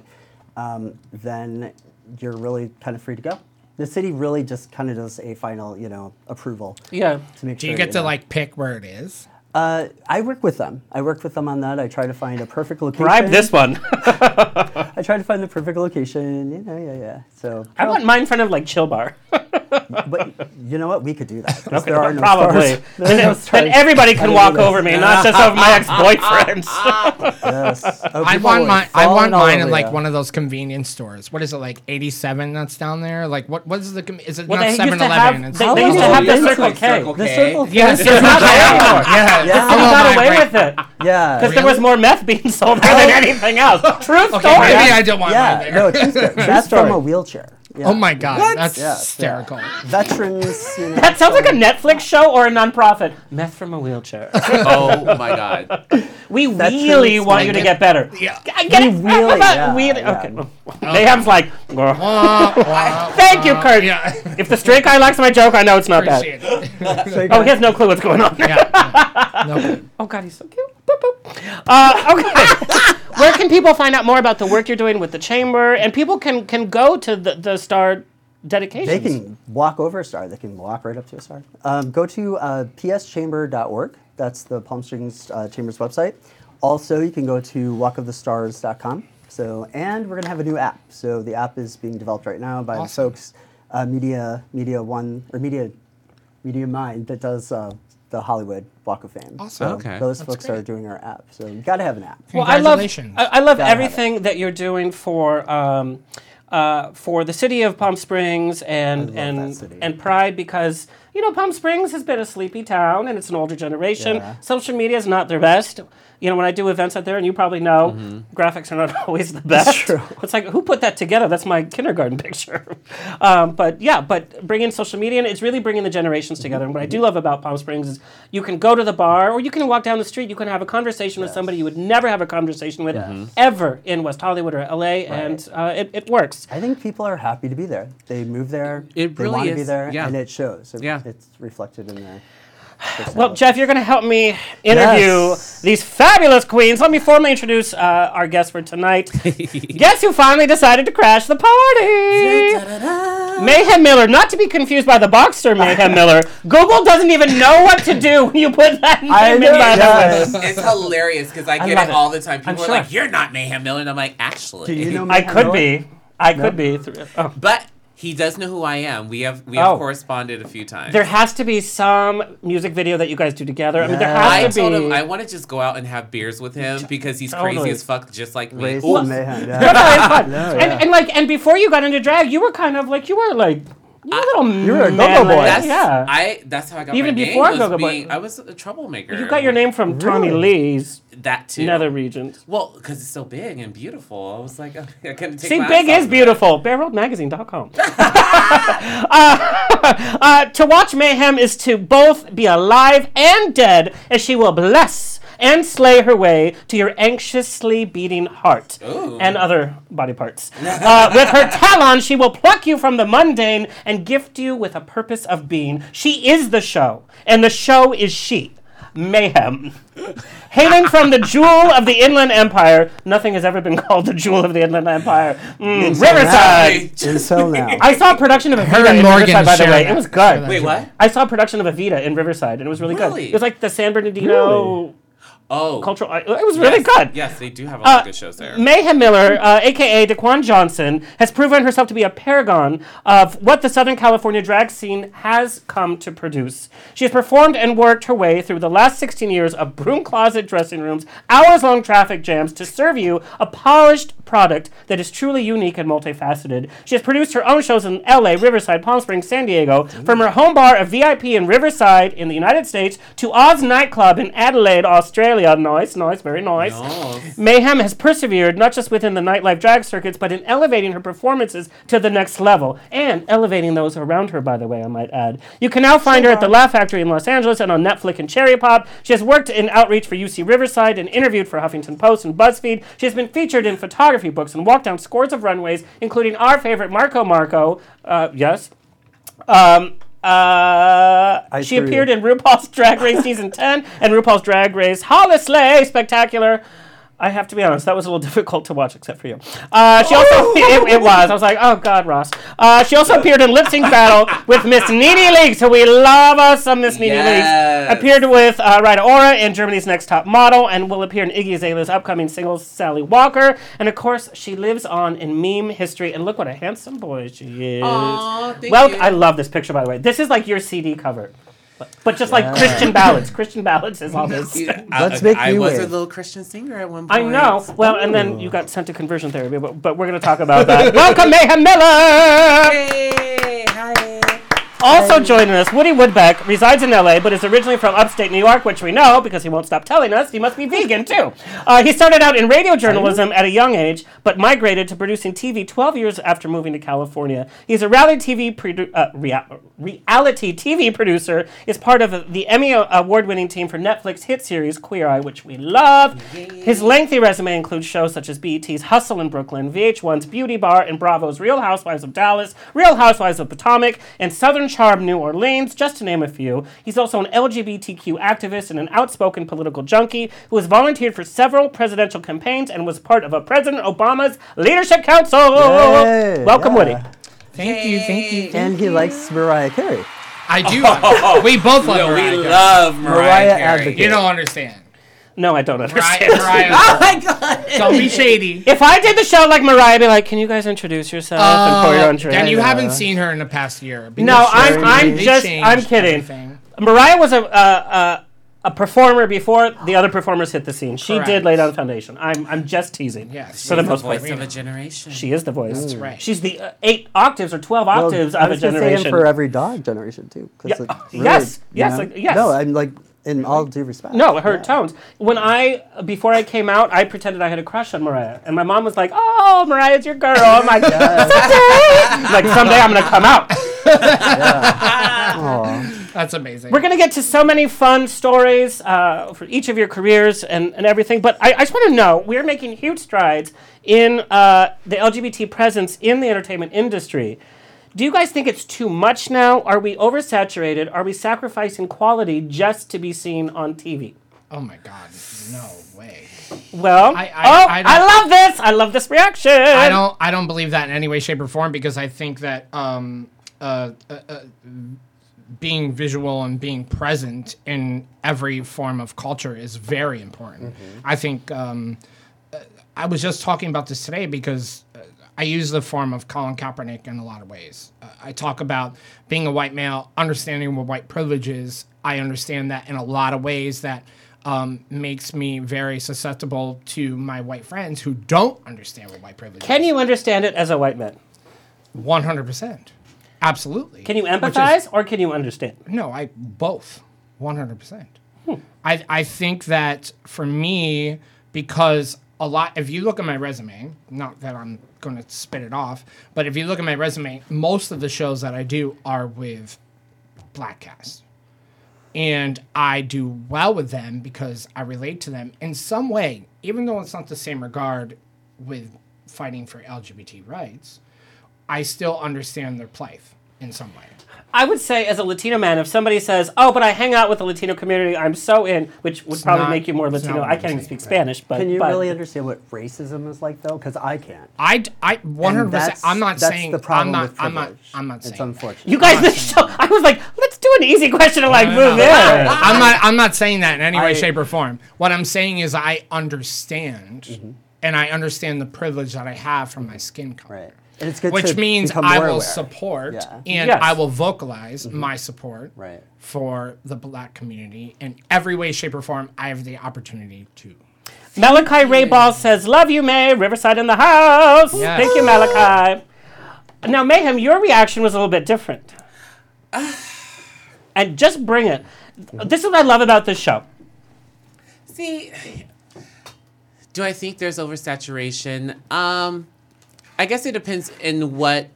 um, then you're really kind of free to go. The city really just kind of does a final, you know, approval Yeah. to make Do sure. you get to know. like pick where it is? Uh, I work with them. I work with them on that. I try to find a perfect location. Bribe this one. I try to find the perfect location. You know, yeah, yeah. So I want mine in front of like Chill Bar. But you know what? We could do that. 'cause there are no Probably. stars. There are no Then everybody can on walk over me, not just of my ex-boyfriends. Yes. Oh, I want will mine. I want mine in like ya. one of those convenience stores. What is it like? Eighty-seven that's down there. Like what? What is the? com- Is it Well, not they used Seven to Eleven? have, they, they used to have have the Circle like K. The Circle Yeah, K. it's It's not there anymore. Yeah. Yeah. They Oh got away with it Yeah. because there was more meth being sold there than oh. anything else. True story. Maybe I don't want mine Yeah. No, true story. That's from a wheelchair. Yeah. Oh my god, that's Yeah, hysterical. Veterans. You know, That sounds like a Netflix show or a nonprofit. Meth from a wheelchair. Oh my god. We That's really want you to get better. Yeah. I get it. Really- yeah, Really- yeah. Okay. Mayhem's like, "Girl." Wah, wah, thank you. Kurt. Yeah, If the straight guy likes my joke, I know it's not that. appreciate it. Oh, he has no clue what's going on. Yeah, yeah. No. Oh God, he's so cute. Boop, boop. Uh, okay. Where can people find out more about the work you're doing with the chamber? And people can can go to the, the star dedications. They can walk over a star. They can walk right up to a star. Um, go to uh, pschamber.org. That's the Palm Springs uh, Chamber's website. Also, you can go to walkofthestars.com. So, and we're gonna have a new app. So the app is being developed right now by the Awesome. folks, uh, Media Media One or Media Media Mind that does uh, the Hollywood Walk of Fame. Awesome. So Okay. those That's folks great. are doing our app. So you gotta have an app. Well, I love I, I love everything that you're doing for um, uh, for the city of Palm Springs and and and Pride because you know Palm Springs has been a sleepy town and it's an older generation. Yeah. Social media is not their best. You know, when I do events out there, and you probably know, graphics are not always the best. true. It's like who put that together? That's my kindergarten picture. um, but yeah, but bringing social media in, it's really bringing the generations together. And what I do love about Palm Springs is you can go to the bar or you can walk down the street. You can have a conversation with somebody you would never have a conversation with ever in West Hollywood or LA, and uh, it, it works. I think people are happy to be there. They move there. It they really want to be is, there, yeah. and it shows. It- Yeah. it's reflected in their. Well, Jeff, you're going to help me interview Yes. these fabulous queens. Let me formally introduce uh, our guest for tonight. Guess who finally decided to crash the party? Mayhem Miller, not to be confused by the boxer Mayhem Miller. Google doesn't even know what to do when you put that name I in know, by yes. the way. It's hilarious because I get love it it. all the time. People I'm are sure. like, "You're not Mayhem Miller," and I'm like, "Actually." Do you know? I could Miller? be. I could be. Through, oh. But he does know who I am. We have we have Oh. corresponded a few times. There has to be some music video that you guys do together. I mean, there has I to told be. him I want to just go out and have beers with him because he's Totally. crazy as fuck, just like me. Raise Ooh, mayhem. Yeah. no, it's fun. No, and, and like, and before you got into drag, you were kind of like you were like you were a little You were a man go-go boy. That's yeah. I. That's how I got Even my name. before was Go-Go Boy. being- I was a troublemaker. you got your name from Tommy Really? Lee's That too. Nether Regions. Well, because it's so big and beautiful. I was like, I couldn't take See, my big eyes is off beautiful. BearWorldMagazine.com. uh, uh, to watch Mayhem is to both be alive and dead, as she will bless and slay her way to your anxiously beating heart Ooh. and other body parts. Uh, with her talon, she will pluck you from the mundane and gift you with a purpose of being. She is the show, and the show is she. Mayhem. Hailing from the jewel of the Inland Empire, nothing has ever been called the jewel of the Inland Empire. Mm, Riverside. Until now. I saw a production of Evita in Morgan Riverside, by the way. that- It was good. Wait, what? I saw a production of Evita in Riverside, and it was really, Really? good. It was like the San Bernardino Oh, cultural. It was really yes, good. Yes, they do have a lot Uh, of good shows there. Mayhem Miller, uh, aka Dequan Johnson, has proven herself to be a paragon of what the Southern California drag scene has come to produce. She has performed and worked her way through the last 16 years of broom closet dressing rooms, hours long traffic jams to serve you a polished product that is truly unique and multifaceted. She has produced her own shows in LA, Riverside, Palm Springs, San Diego, from her home bar of VIP in Riverside in the United States to Oz nightclub in Adelaide, Australia. Nice, nice, very nice. Nice. Mayhem has persevered not just within the nightlife drag circuits, but in elevating her performances to the next level and elevating those around her, by the way, I might add. You can now find her at the Laugh Factory in Los Angeles and on Netflix and Cherry Pop. She has worked in outreach for UC Riverside and interviewed for Huffington Post and BuzzFeed. She has been featured in photography books and walked down scores of runways, including our favorite Marco Marco. Uh, yes. Um, uh, she appeared in RuPaul's Drag Race Season 10 and RuPaul's Drag Race Holi-slay Spectacular. I have to be honest, that was a little difficult to watch, except for you. Uh, she also, it, it was. I was like, oh God, Ross. Uh, she also appeared in Lip Sync Battle with Miss Needy Leaks, who we love us some Miss Needy Yes. Leaks. Appeared with uh, Rita Ora in Germany's Next Top Model, and will appear in Iggy Azalea's upcoming single Sally Walker. And of course, she lives on in meme history. And look what a handsome boy she is. Aw, thank well, you. I love this picture, by the way. This is like your CD cover. But, but just like Christian ballads. Christian ballads is all this. Let's make I you was wait. a little Christian singer at one point. I know. Well, and then you got sent to conversion therapy, but, but we're going to talk about that. Welcome, Mayhem Miller! Hey, hi. Also joining us, Woody Woodbeck resides in LA, but is originally from upstate New York, which we know because he won't stop telling us he must be vegan too. Uh, he started out in radio journalism at a young age, but migrated to producing TV 12 years after moving to California. He's a reality TV produ- uh, rea- reality TV producer. Is part of the Emmy award-winning team for Netflix hit series Queer Eye, which we love. His lengthy resume includes shows such as BET's Hustle in Brooklyn, VH1's Beauty Bar, and Bravo's Real Housewives of Dallas, Real Housewives of Potomac, and Southern Charm New Orleans, just to name a few. He's also an LGBTQ activist and an outspoken political junkie who has volunteered for several presidential campaigns and was part of a President Obama's Leadership Council. Yay, Welcome, yeah. Woody. Thank you, thank you. And he likes Mariah Carey. I do. we both love No, Mariah. we Carey. love Mariah, Mariah Carey. advocate. You don't understand. No, I don't understand. Mariah. Oh my god. Don't be shady. If I did the show like Mariah, I'd be like, "Can you guys introduce yourself and pour your own drink?" and you haven't seen her in the past year. No, I'm- I'm just- I'm kidding. everything. Mariah was a uh, uh, a performer before the other performers hit the scene. She did lay down the foundation. I'm I'm just teasing. Yes. for the She's most voice part. of a generation. She is the voice. That's right. She's the uh, eight octaves or twelve Well, octaves I of a was gonna generation. him for every dog generation too. 'cause, Yeah, like, uh, really, yes, you yes, know? like, yes. No, I'm like in all due respect. no, her Yeah. tones. When I before I came out, I pretended I had a crush on Mariah, and my mom was like, "Oh, Mariah's your girl." I'm like, "Someday." like someday I'm gonna come out. Aw. That's amazing. We're gonna get to so many fun stories uh, for each of your careers and, and everything, but I, I just want to know we're making huge strides in uh, the LGBT presence in the entertainment industry. Do you guys think it's too much now? Are we oversaturated? Are we sacrificing quality just to be seen on TV? oh my God, no way. Well, I- I- oh, I I, love this. I love this reaction. I don't. I don't believe that in any way, shape, or form because I think that um, uh, uh, uh, being visual and being present in every form of culture is very important. I think um, uh, I was just talking about this today because I use the form of Colin Kaepernick in a lot of ways. Uh, I talk about being a white male, understanding what white privilege is. I understand that in a lot of ways that um, makes me very susceptible to my white friends who don't understand what white privilege Can is. Can you understand it as a white man? One hundred percent, absolutely. Can you Which is- empathize or can you understand? no, I both, one hundred percent. I I think that for me, because a lot. If you look at my resume, not that I'm going to spit it off, but if you look at my resume, most of the shows that I do are with black cast, and I do well with them because I relate to them in some way, even though it's not the same regard with fighting for LGBT rights. I still understand their plight in some way. I would say, as a Latino man, if somebody says, "Oh, but I hang out with the Latino community, I'm so in," which would probably not- make you more Latino. I can't even speak right. Spanish, but Can you but- really understand what racism is like though? Because I can't. I, d- I 100%. I'm not that's saying. the problem I'm not. with I'm not. I'm not It's saying. that. unfortunate. You guys, I'm this show. I was like, let's do an easy question to like No, no, move no. in. I'm not. I'm not saying that in any way, shape, or form. What I'm saying is, I understand, Mm-hmm. and I understand the privilege that I have from my skin color. Right. And it's good Which to means become I will aware. support Yeah. Mm-hmm. and Yes. I will vocalize my support Right. for the black community in every way, shape, or form I have the opportunity to. Malachi Ray Ball says, "Love you, May. Riverside in the house." Yes. Thank you, Malachi. Now, Mayhem, your reaction was a little bit different. and just bring it. This is what I love about this show. See, do I think there's oversaturation? Um, I guess it depends in what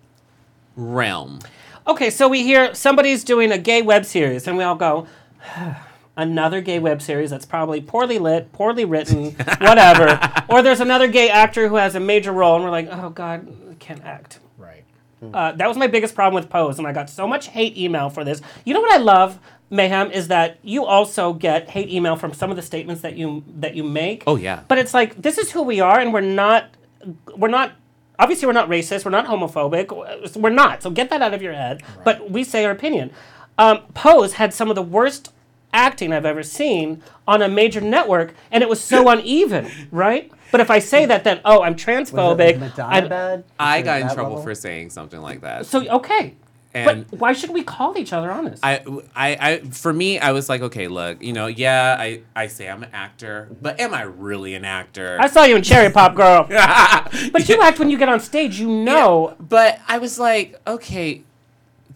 realm. Okay, so we hear somebody's doing a gay web series, and we all go, another gay web series that's probably poorly lit, poorly written, whatever. or there's another gay actor who has a major role, and we're like, oh God, I can't act. Right. Uh, that was my biggest problem with Pose, and I got so much hate email for this. You know what I love, Mayhem, is that you also get hate email from some of the statements that you that you make. Oh, yeah. But it's like this is who we are, and we're not we're not obviously we're not racist, we're not homophobic, we're not. So get that out of your head. But we say our opinion. Um, Pose had some of the worst acting I've ever seen on a major network, and it was so uneven, right? But if I say that, then oh, I'm Was it transphobic. like I'm- bad? I got in trouble level? for saying something like that. So okay, And- but why should we call each other honest? I, I, I, for me, I was like, okay, look, you know, yeah, I, I say I'm an actor, but am I really an actor? I saw you in Cherry Pop Girl, but you act when you get on stage. You know, but I was like, okay,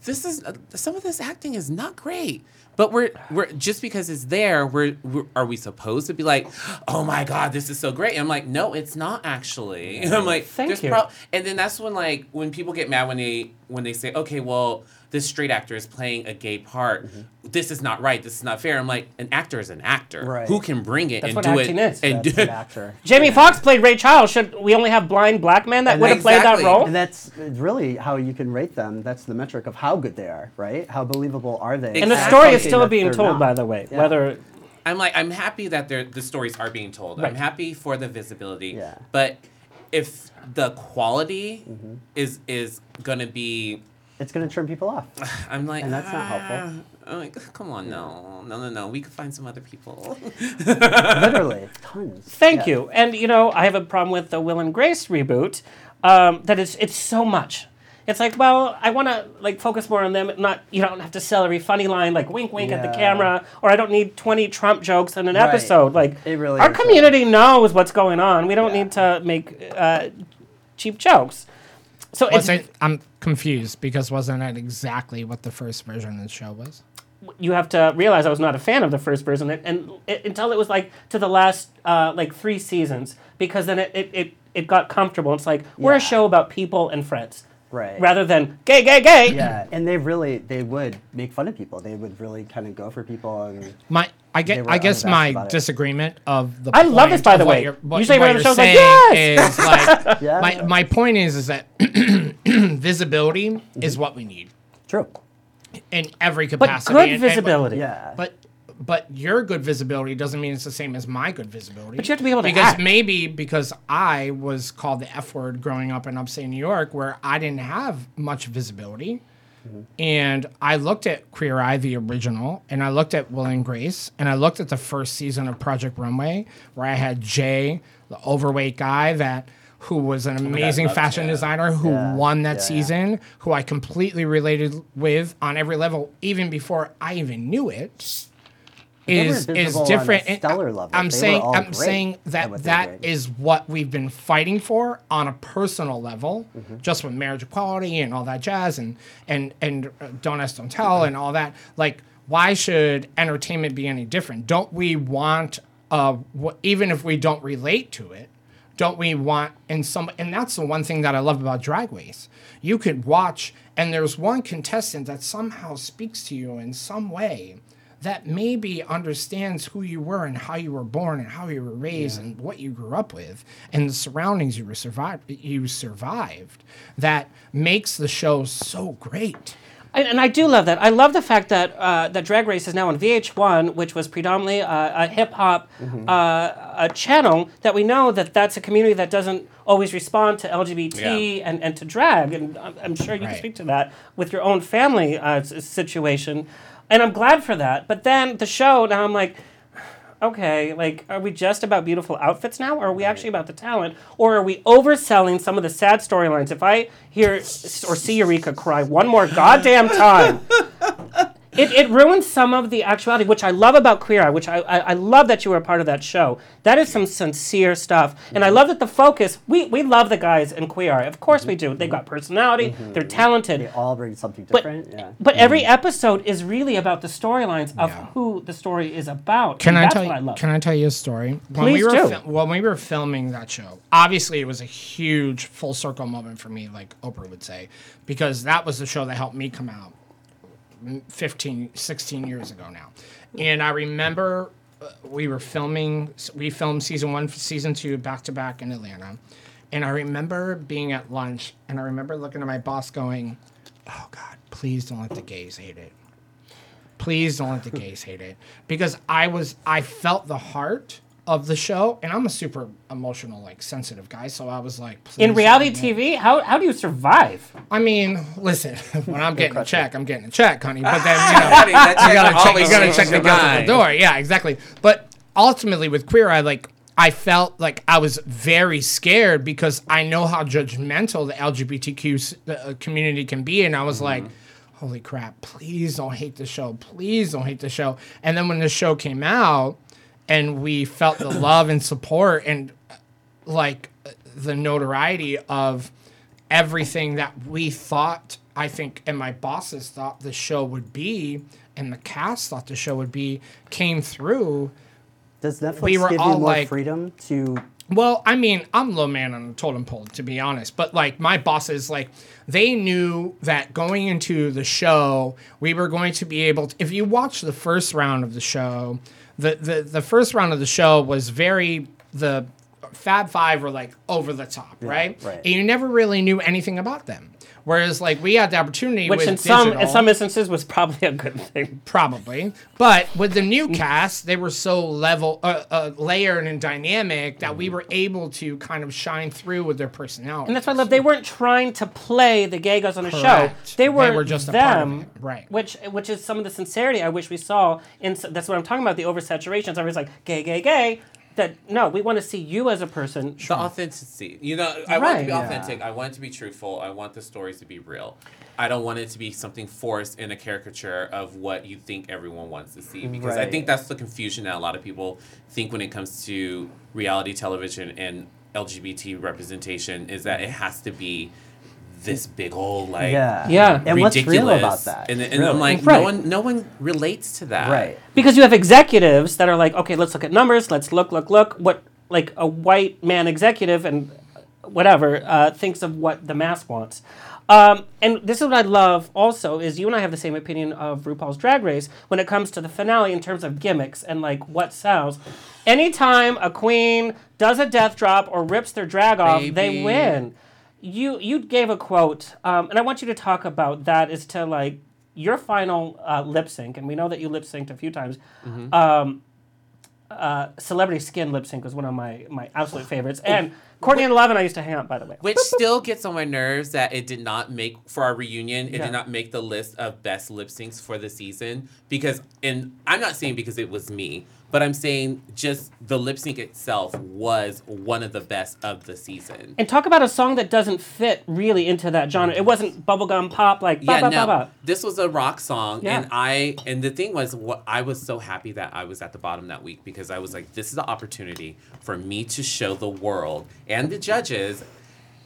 this is uh, some of this acting is not great. But we're we're just because it's there, we're, we're are we supposed to be like, oh my god, this is so great? I'm like, no, it's not actually. I'm like, Thank there's you. prob- and then that's when like when people get mad when they when they say, okay, well, this straight actor is playing a gay part. Mm-hmm. This is not right. This is not fair. I'm like, an actor is an actor. Right. Who can bring it That's and what do acting it is. and That's do an it. actor. Jamie Foxx played Ray Charles. Should we only have blind black men that would have played that role? And that's really how you can rate them. That's the metric of how good they are, right? How believable are they? And the story is still being told, not. by the way. Yeah. Whether I'm like, I'm happy that the stories are being told. I'm happy for the visibility. Yeah. But if the quality Mm-hmm. is is gonna be, It's going to turn people off. I'm like, And that's not "Ah." helpful. I'm like, come on, no, no, no, no. We could find some other people. Literally, tons. Thank Yeah. you. And you know, I have a problem with the Will and Grace reboot. Um, that it's it's so much. It's like, well, I want to like focus more on them. Not you don't have to sell every funny line like wink, wink at the camera, or I don't need twenty Trump jokes in an Right. episode. Like It really our is, community knows what's going on. We don't Yeah. need to make uh, cheap jokes. So it's, Was it, I'm confused because wasn't that exactly what the first version of the show was? you have to realize I was not a fan of the first version, and, and it, until it was like to the last uh, like three seasons, because then it, it, it, it got comfortable. It's like we're a show about people and friends, Right. rather than gay, gay, gay. Yeah, and they really they would make fun of people. They would really kind of go for people and My, I get, I guess my about it. disagreement of the. I love this, by the way. you're- What, Usually what when the you're show's like, saying is like Yeah. my my point is is that visibility Mm-hmm. is what we need true. in every capacity. but capacity. good and- and- visibility. Yeah. But but your good visibility doesn't mean it's the same as my good visibility. But you have to be able to because act. maybe because I was called the F word growing up in upstate New York, where I didn't have much visibility. And I looked at Queer Eye, the original, and I looked at Will and Grace, and I looked at the first season of Project Runway, where I had Jay, the overweight guy that who was an amazing loved fashion him. designer who Yeah, won that yeah, yeah. season, who I completely related with on every level, even before I even knew it, Is visible on a different. stellar level. I'm They saying all I'm saying that what they that did. is what we've been fighting for on a personal level, Mm-hmm. just with marriage equality and all that jazz, and and and uh, don't ask, don't tell, and all that. Like, why should entertainment be any different? Don't we want, uh, wh- even if we don't relate to it, don't we want in some? And that's the one thing that I love about Drag Race. You could watch, and there's one contestant that somehow speaks to you in some way that maybe understands who you were and how you were born and how you were raised and what you grew up with and the surroundings you were survived you survived that makes the show so great. And, and I do love that. I love the fact that uh, that Drag Race is now on VH1, which was predominantly uh, a hip hop Mm-hmm. uh, a channel. That we know that that's a community that doesn't always respond to LGBT Yeah. and, and to drag. And I'm, I'm sure you can speak to that with your own family uh, situation. and I'm glad for that. But then the show now I'm like. Okay, like, are we just about beautiful outfits now, or are we actually about the talent, or are we overselling some of the sad storylines? If I hear or see Eureka cry one more goddamn time, it, it ruins some of the actuality, which I love about Queer Eye, which I, I, I love that you were a part of that show. That is some sincere stuff. And I mm-hmm. love that the focus, we, we love the guys in Queer Eye. Of course we do. They've got personality, mm-hmm. they're talented. They all bring something But, different. yeah. but every mm-hmm. episode is really about the storylines of Yeah. who the story is about. Can and I that's tell what I you? love. Can I tell you a story? When Please we were do. fil- when we were filming that show, obviously it was a huge full circle moment for me, like Oprah would say, because that was the show that helped me come out 15, 16 years ago now. And I remember uh, we were filming, we filmed season one, season two back to back in Atlanta. And I remember being at lunch and I remember looking at my boss going, Oh God, please don't let the gays hate it please don't let the gays hate it because i was i felt the heart of the show and i'm a super emotional like sensitive guy so i was like in reality don't TV, how, how do you survive? i mean listen when i'm getting a check i'm getting a check honey but then you know Honey, you gotta check, always you gotta check the your girls at the door yeah exactly but ultimately with queer eye like I felt like I was very scared because I know how judgmental the LGBTQ uh, community can be, and I was like, "Holy crap! Please don't hate the show. Please don't hate the show." And then when the show came out, and we felt the love and support, and like the notoriety of everything that we thought, I think, and my bosses thought the show would be, and the cast thought the show would be, came through. Does Netflix we were give you more like- freedom to? Well, I mean, I'm low man on the totem pole, to be honest. But like my bosses, like they knew that going into the show, we were going to be able to. If you watch the first round of the show, the the the first round of the show was very the Fab Five were like over the top, right? right. And you never really knew anything about them. Whereas like we had the opportunity Which with in some in some instances was probably a good thing. probably. But with the new cast, they were so level, uh, uh, layered and dynamic that we were able to kind of shine through with their personality. And that's why I love. They weren't trying to play the gay guys on the show. Correct. They They were, were just a part of them, it, right. Which which is some of the sincerity I wish we saw. In that's what I'm talking about. The oversaturation. Everybody's like gay, gay, gay. That no, we want to see you as a person. The authenticity. You know, I want it to be Right. authentic. I want it to be truthful. I want the stories to be real. I don't want it to be something forced in a caricature of what you think everyone wants to see. Because I think that's the confusion that a lot of people think when it comes to reality television and LGBT representation is that it has to be this big old like Yeah. Yeah. And what's real ridiculous. about that? And, and I'm like, Right. no one, no one relates to that. Right. because you have executives that are like, okay, let's look at numbers. Let's look, look, look. What like a white man executive and whatever uh, thinks of what the mass wants. Um, and this is what I love also is you and I have the same opinion of RuPaul's Drag Race when it comes to the finale in terms of gimmicks and like what sells. Anytime a queen does a death drop or rips their drag off, they win. You you gave a quote, um, and I want you to talk about that. Is to like your final uh, lip sync, and we know that you lip synced a few times. Um, uh, Celebrity Skin lip sync was one of my my absolute favorites, and Courtney and Eleven I used to hang out by the way. Which still gets on my nerves that it did not make for our reunion. It Yeah. did not make the list of best lip syncs for the season because, and I'm not saying because it was me, but I'm saying just the lip sync itself was one of the best of the season. And talk about a song that doesn't fit really into that genre. It wasn't bubblegum pop like ba yeah, ba no, ba ba. this was a rock song, Yeah. and I and the thing was, what I was so happy that I was at the bottom that week because I was like, this is the opportunity for me to show the world and the judges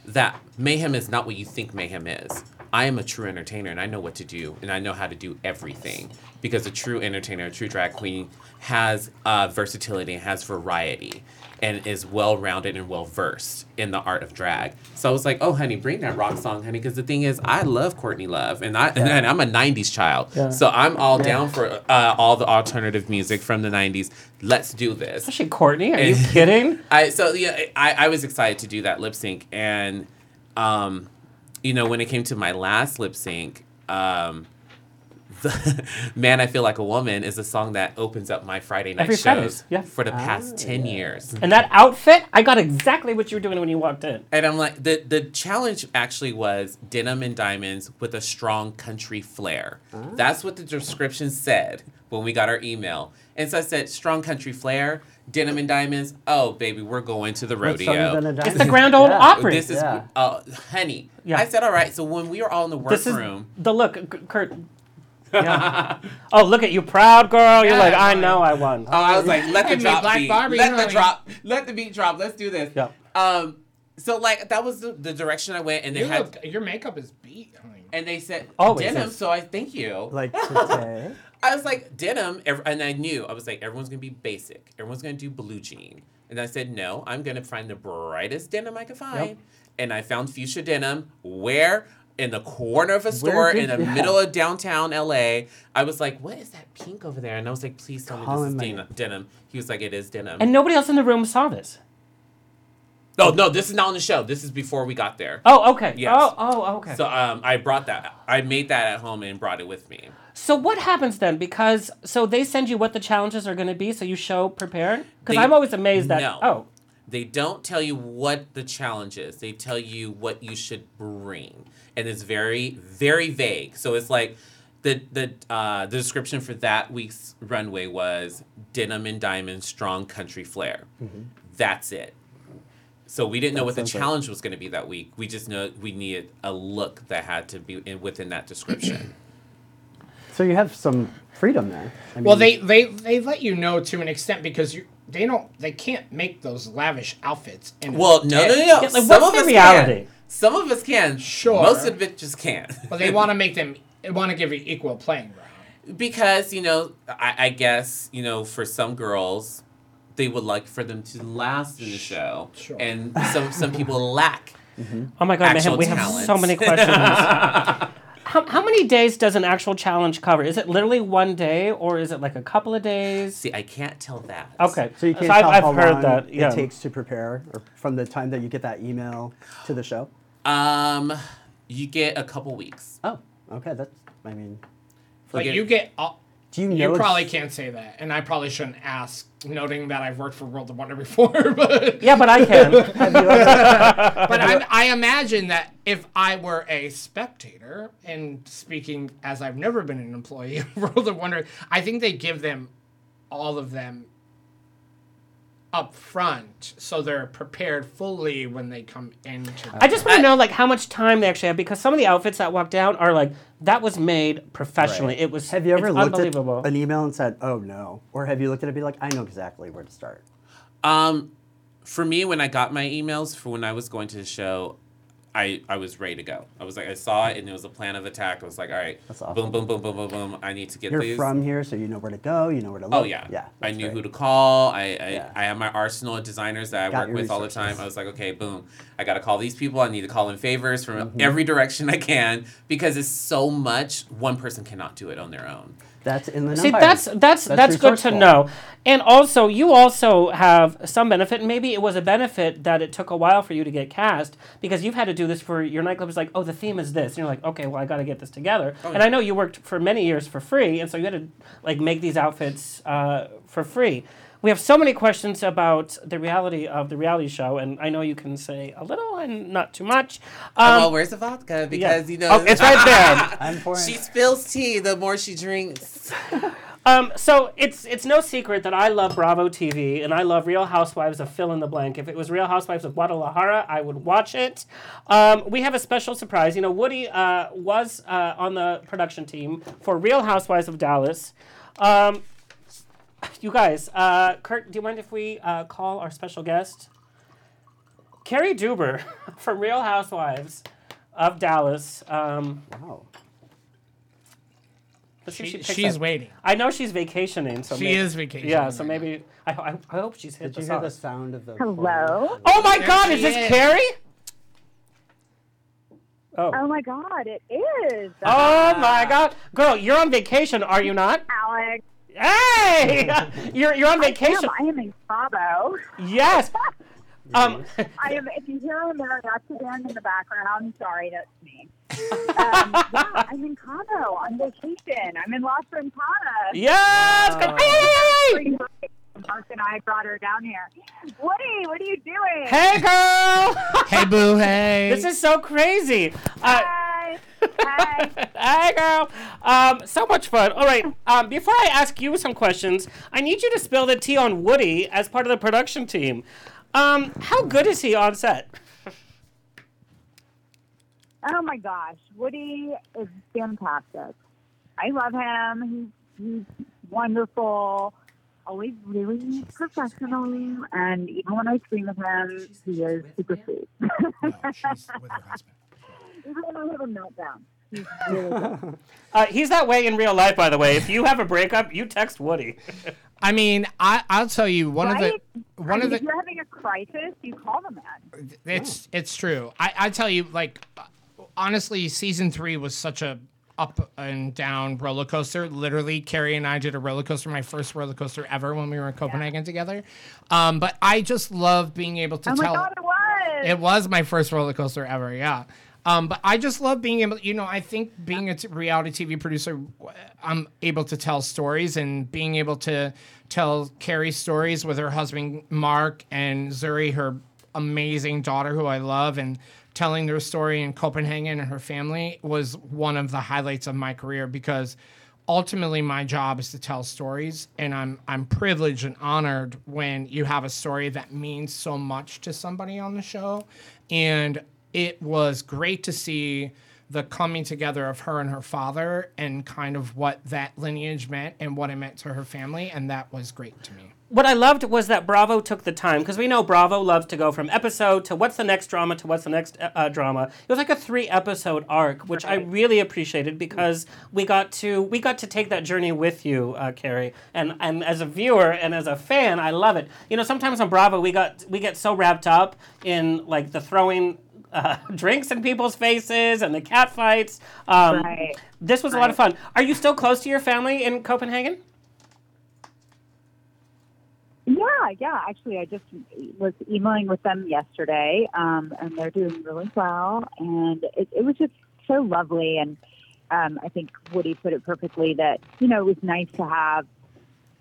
that mayhem is not what you think mayhem is. I am a true entertainer and I know what to do and I know how to do everything because a true entertainer, a true drag queen has uh, versatility and has variety and is well rounded and well versed in the art of drag. So I was like, oh, honey, bring that rock song, honey, because the thing is, I love Courtney Love and, I, and I'm a 90s child. Yeah. So I'm all down for uh, all the alternative music from the 90s. Let's do this. Especially Courtney. Are you kidding? I so yeah, I, I was excited to do that lip sync, and um, you know, when it came to my last lip sync, um, the Man, I Feel Like a Woman is a song that opens up my Friday night Every shows Fridays, yeah. for the past 10 years. And that outfit, I got exactly what you were doing when you walked in. And I'm like, the, the challenge actually was denim and diamonds with a strong country flair. That's what the description said when we got our email. And so I said, strong country flair, denim and diamonds. Oh, baby, we're going to the rodeo. other than a It's the diamond? Grand Ole Yeah. Opry. This is, Yeah. uh, honey. Yeah. I said, all right. So when we were all in the workroom, the look, Kurt. Yeah. oh, look at you, proud girl. You're Yeah, like, I fine. know I won. Oh, I was like, let the drop Black beat. Barbie, let the honey. drop. Let the beat drop. Let's do this. Yeah. Um. So like that was the, the direction I went, and they You had, look, your makeup is beat. honey. and they said Always denim. is. So I thank you. Like today. I was like denim, and I knew I was like everyone's gonna be basic. Everyone's gonna do blue jean, and I said no. I'm gonna find the brightest denim I could find, and I found fuchsia denim. Where in the corner of a store in the yeah. middle of downtown LA. I was like, what is that pink over there? And I was like, please tell me this is him denim. Denim. He was like, it is denim. And nobody else in the room saw this. No, no, this is not on the show. This is before we got there. Oh, okay. Yes. Oh, oh, okay. So um, I brought that. I made that at home and brought it with me. So what happens then? Because so they send you what the challenges are going to be, so you show prepared. Because I'm always amazed that No. oh, They don't tell you what the challenge is. They tell you what you should bring, and it's very, very vague. So it's like the the uh, the description for that week's runway was denim and diamond, strong country flair. That's it. So we didn't know what the sounds like- challenge was going to be that week. We just know we needed a look that had to be in, within that description. So you have some freedom there. I Well, they, they they let you know to an extent because you they don't they can't make those lavish outfits. In Well, no, no, no, no. Yeah, like, Some what's of the us reality? can. Some of us can. Sure. Most of it just can't. But they want to make them they want to give you equal playing ground. because you know, I, I guess you know, for some girls, they would like for them to last in the show, Sure. and some some people lack. Mm-hmm. oh my god, man, we have so many questions. how, how many days does an actual challenge cover? Is it literally one day, or is it like a couple of days? See, I can't tell that. Okay, so you can't I've, tell I've how heard long that. Yeah. it takes to prepare, or from the time that you get that email to the show. Um, you get a couple weeks. Oh, okay. That's. I mean, But Forget- you get all, do you know? you probably can't say that, and I probably shouldn't ask, noting that I've worked for World of Wonder before. But yeah, but I can. Have you ever, but I, I imagine that if I were a spectator, and speaking as I've never been an employee of World of Wonder, I think they give them all of them up front so they're prepared fully when they come into the I just want to know like how much time they actually have because some of the outfits that walk down are like that was made professionally. Right. It was. have you ever looked at an email and said, "Oh no," or have you looked at it and be like, "I know exactly where to start"? Um, for me, when I got my emails for when I was going to the show, I I was ready to go. I was like, I saw it and it was a plan of attack. I was like, all right, That's awesome. boom, boom, boom, boom, boom, boom. I need to get You're these. from here, so you know where to go. You know where to look. Oh yeah, yeah. I knew great. who to call. I I, Yeah. I have my arsenal of designers that I Got work with all the time. I was like, okay, boom, I got to call these people. I need to call in favors from Mm-hmm. every direction I can because it's so much. One person cannot do it on their own. That's in the See, Empire. that's that's that's, good to know. And also, you also have some benefit. and Maybe it was a benefit that it took a while for you to get cast because you've had to do this for your nightclub. Is like, oh, the theme is this, and you're like, okay, well, I got to get this together. and I know you worked for many years for free, and so you had to like make these outfits uh, for free. We have so many questions about the reality of the reality show, and I know you can say a little and not too much. Um, well, where's the vodka? Because you know, Oh, it's right there. I'm for she spills tea the more she drinks. Um, so it's it's no secret that I love Bravo TV and I love Real Housewives of fill in the blank. If it was Real Housewives of Guadalajara, I would watch it. Um, we have a special surprise. You know, Woody uh, was uh, on the production team for Real Housewives of Dallas. Um, you guys, uh, Kurt, do you mind if we uh, call our special guest? Kary Duber from Real Housewives of Dallas. Um, Wow. let's see if She, picks she's up. waiting. I know she's vacationing, so She maybe, is vacationing Yeah, so maybe I, I, I hope she's hit Did you the hear the sound of the? Hello? Oh my There God, is this is. Kary? Oh. Oh my god, it is. Oh my God, girl, you're on vacation, are you not? Alex. Hey, you're you're on vacation. I am in Cabo. Yes. Um, I am. If you hear American in the background, sorry, that's me. Um, yeah, I'm in Cabo on vacation. I'm in Las Ventanas. Yes! Oh. Come- Mark and I brought her down here. Woody, what are you doing? Hey, girl! Hey, boo, hey. this is so crazy. Uh, Hi. Hi. Hi, girl. Um, so much fun. All right. Um, before I ask you some questions, I need you to spill the tea on Woody as part of the production team. Um, how good is he on set? Oh my gosh, Woody is fantastic. I love him. He's, he's wonderful. Always really professional, and even when I scream at him, he is super sweet. She's with her husband. even when I have a meltdown, he's really good. Uh, he's that way in real life, by the way. If you have a breakup, you text Woody. I mean, I, I'll tell you one right? of the one I mean, of if you're having a crisis, you call the man. it's it's true. I, I tell you, like honestly, season three was such a up and down roller coaster. Literally, Kary and I did a roller coaster, my first roller coaster ever when we were in Copenhagen together. Um, but I just love being able to Oh my tell. God, it was. It was my first roller coaster ever, yeah. Um, but I just love being able, you know, I think being a t- reality TV producer, I'm able to tell stories and being able to tell Kary stories with her husband Mark and Zuri, her amazing daughter who I love, and telling their story in Copenhagen and her family was one of the highlights of my career because ultimately my job is to tell stories and I'm I'm privileged and honored when you have a story that means so much to somebody on the show and it was great to see the coming together of her and her father and kind of what that lineage meant and what it meant to her family and that was great to me. What I loved was that Bravo took the time because we know Bravo loves to go from episode to what's the next drama to what's the next uh, drama. It was like a three episode arc, which I really appreciated because we got to we got to take that journey with you, uh, Kary. And and as a viewer and as a fan, I love it. You know, sometimes on Bravo we got we get so wrapped up in like the throwing. Uh, drinks in people's faces and the cat fights. Um, Right. This was a lot of fun. Are you still close to your family in Copenhagen? Yeah, yeah. Actually, I just was emailing with them yesterday, um, and they're doing really well. And it, it was just so lovely. And um, I think Woody put it perfectly that you know it was nice to have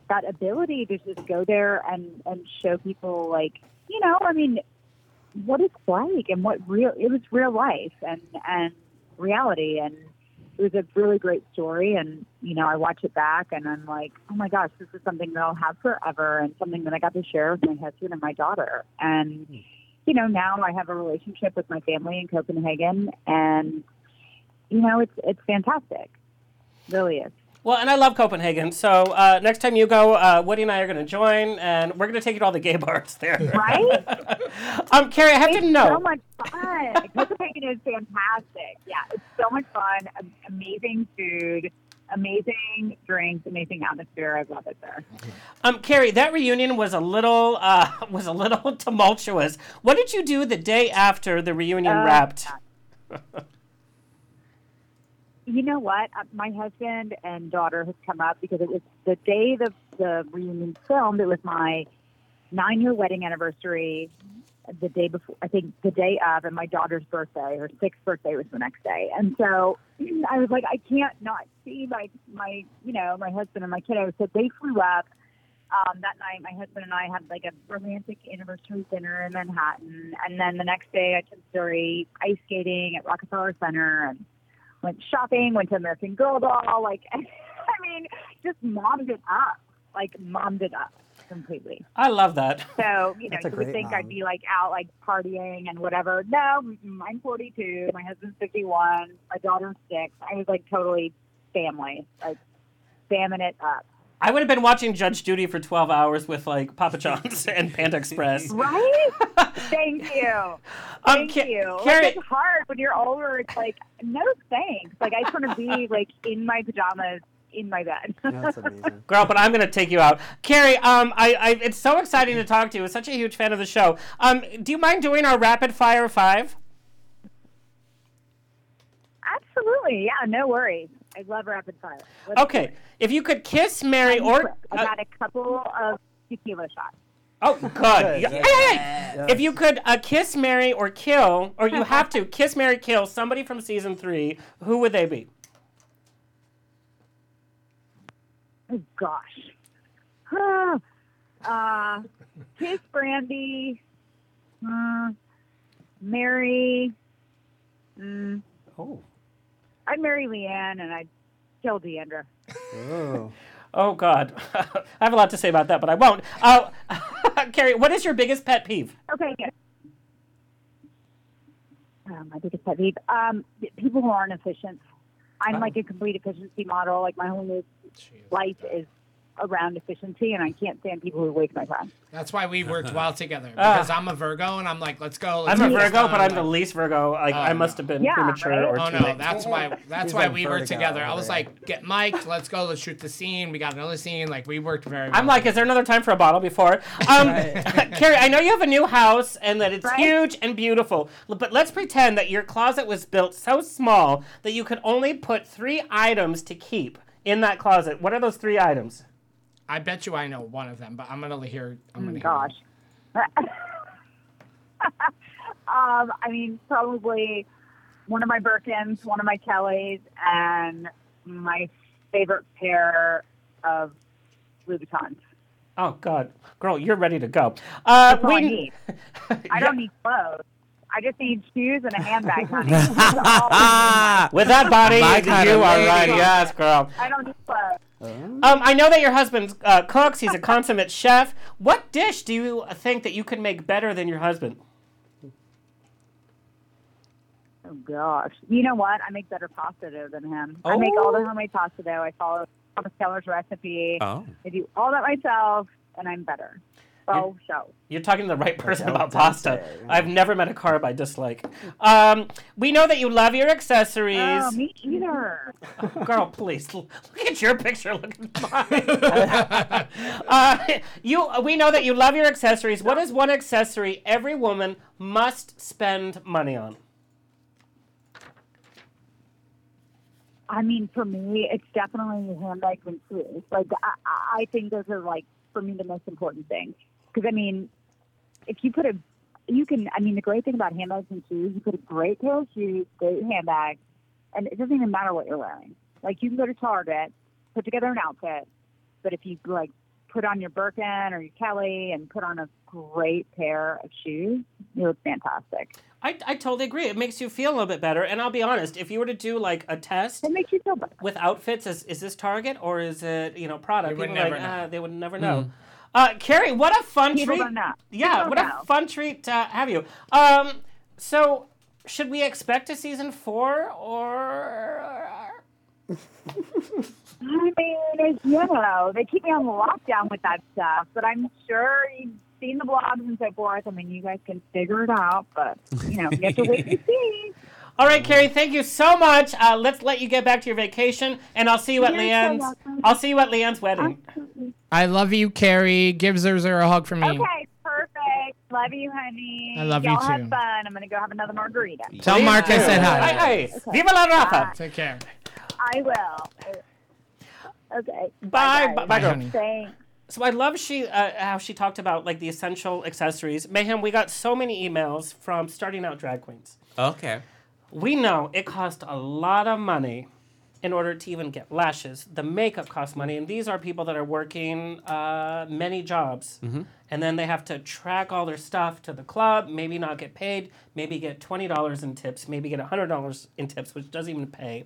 that ability to just go there and and show people like you know, I mean, what it's like and what real it was real life and and reality and it was a really great story and you know i watch it back and i'm like oh my gosh this is something that i'll have forever and something that i got to share with my husband and my daughter. And you know now i have a relationship with my family in copenhagen and you know it's it's fantastic. Really is Well, and I love Copenhagen. So uh, next time you go, uh, Woody and I are going to join, and we're going to take you to all the gay bars there. right Um, Kary, I have to know. so much fun copenhagen is fantastic yeah it's so much fun amazing food amazing drinks amazing atmosphere i love it there Um, Kary, that reunion was a little uh, was a little tumultuous. What did you do the day after the reunion Uh, wrapped? You know what? Uh, My husband and daughter has come up because it was the day the the reunion filmed. It was my nine year wedding anniversary. The day before, I think the day of, and my daughter's birthday, her sixth birthday was the next day. And so I was like, I can't not see my my you know my husband and my kiddo. So they flew up um, that night. My husband and I had like a romantic anniversary dinner in Manhattan, and then the next day I took Zuri ice skating at Rockefeller Center and went shopping, went to American Girl doll. Like, I mean, just mommed it up, like mommed it up completely. I love that. So, you know, you would think mom. I'd be like out, like partying and whatever. No, I'm 42. My husband's 51. My daughter's six. I was like totally family, like spamming it up. I would have been watching Judge Judy for 12 hours with like Papa John's and Panda Express. Right? Thank you. Um, Thank Ca- you. Like, it's hard when you're older. It's like, no thanks. Like, I just want to be like in my pajamas in my bed. That's amazing. girl, but I'm going to take you out. Kary, um, I, I, it's so exciting to talk to you. I'm such a huge fan of the show. Um, do you mind doing our rapid fire five? Absolutely. Yeah, no worries. I love rapid fire. Let's Okay. If you could kiss, marry, do or it. I uh, got a couple of tequila shots. Oh, good. Yeah, yeah, yeah. If you could uh, kiss, marry, or kill, or you have to kiss, marry, kill somebody from season three, who would they be? Oh gosh. uh, kiss Brandi. Uh, Mary. Mm, Oh. I'd marry LeeAnne and I'd kill D'Andra. Oh. Oh, God. I have a lot to say about that, but I won't. Uh, Kary, what is your biggest pet peeve? Okay. Oh, my biggest pet peeve. Um, people who aren't efficient. I'm like a complete efficiency model. Like my whole life is around efficiency, and I can't stand people who waste my time. That's why we worked well together Ah. because I'm a Virgo and I'm like, let's go. Let's I'm a Virgo, but I'm the least Virgo. Like, I must have been Yeah, premature right? or Oh too no, late. that's why. That's why we worked vertigo together. I was like, get mic'd. Let's go. Let's shoot the scene. We got another scene. Like we worked very. well. I'm like, is there another time for a bottle before? Um, Kary, I know you have a new house and that it's Right. huge and beautiful, but let's pretend that your closet was built so small that you could only put three items to keep in that closet. What are those three items? I bet you I know one of them, but I'm gonna hear. I'm gonna hear. Gosh. um, I mean, probably one of my Birkins, one of my Kellys, and my favorite pair of Louboutins. Oh God, girl, you're ready to go. Uh, That's all I need. I don't need clothes. I just need shoes and a handbag, honey. That's all I need. With that body, My you kinda are lady. right. Yes, girl. I don't need clothes. Um, I know that your husband uh, cooks. He's a consummate chef. What dish do you think that you could make better than your husband? Oh gosh. You know what? I make better pasta dough than him. I make all the homemade pasta dough. I follow Thomas Keller's recipe. Oh. I do all that myself, and I'm better. Oh, so. You're talking to the right person about pasta. I've never met a carb I dislike. Um, we know that you love your accessories. Oh, me either. Girl, please look at your picture. Look at mine. uh, you, we know that you love your accessories. What is one accessory every woman must spend money on? I mean, for me, it's definitely handbags and shoes. Like, I, I I think those are like for me the most important things. Because I mean, if you put a, you can. I mean, the great thing about handbags and shoes, you put a great pair of shoes, great handbag, and it doesn't even matter what you're wearing. Like, you can go to Target, put together an outfit, but if you like put on your Birkin or your Kelly and put on a great pair of shoes, you look fantastic. I, I totally agree. It makes you feel a little bit better. And I'll be honest, if you were to do like a test It makes you feel better. with outfits, is, is this Target or is it, you know, product? They would never like, know. ah, they would never know. Uh, Kary, what a fun People treat. don't know. Yeah, People what don't a fun treat to have you. Um, so, should we expect a season four or. I mean, you know, they keep me on lockdown with that stuff, but I'm sure you've seen the blogs and so forth. I mean, you guys can figure it out, but, you know, you have to wait and see. All right, Kary, thank you so much. Uh, let's let you get back to your vacation, and I'll see you at You're LeeAnne's. welcome. I'll see you at LeeAnne's wedding. I love you, Kary. Give Zerzer a hug from me. Okay, perfect. Love you, honey. I love you Y'all too. have fun. I'm going to go have another margarita. Tell Mark I said hi. Hi, hi. Viva la Rafa. Take care. I will. Okay. Bye, bye, bye, girl. honey. Thanks. So I love she uh, how she talked about like the essential accessories. Mayhem, we got so many emails from starting out drag queens. Okay. We know it cost a lot of money in order to even get lashes. The makeup costs money, and these are people that are working uh, many jobs, and then they have to track all their stuff to the club. Maybe not get paid. Maybe get twenty dollars in tips. Maybe get hundred dollars in tips, which doesn't even pay.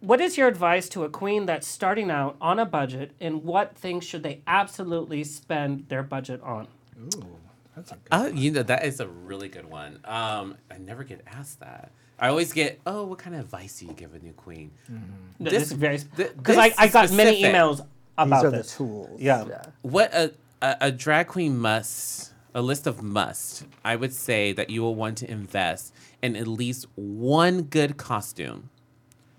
What is your advice to a queen that's starting out on a budget, and what things should they absolutely spend their budget on? Oh, that's a good I you know that is a really good one. Um, I never get asked that. I always get, oh, what kind of advice do you give a new queen? No, This- this is very th- because I, I got many emails about These are this. the tools. Yeah. What a, a a drag queen must, a list of must. I would say that you will want to invest in at least one good costume,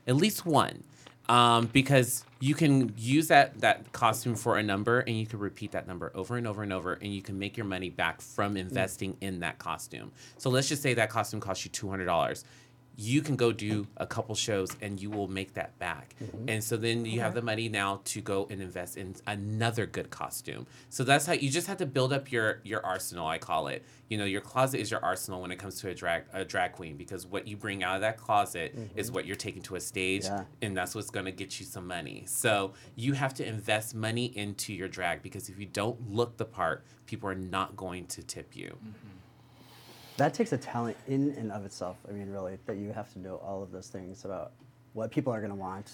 at least one, um, because you can use that that costume for a number, and you can repeat that number over and over and over, and you can make your money back from investing in that costume. So let's just say that costume cost you two hundred dollars. You can go do a couple shows and you will make that back. Mm-hmm. And so then you have the money now to go and invest in another good costume. So that's how you just have to build up your your arsenal, I call it. You know, your closet is your arsenal when it comes to a drag a drag queen because what you bring out of that closet is mm-hmm. what you're taking to a stage Yeah. and that's what's going to get you some money. So you have to invest money into your drag because if you don't look the part, people are not going to tip you. Mm-hmm. That takes a talent in and of itself. I mean, really, that you have to know all of those things about what people are going to want,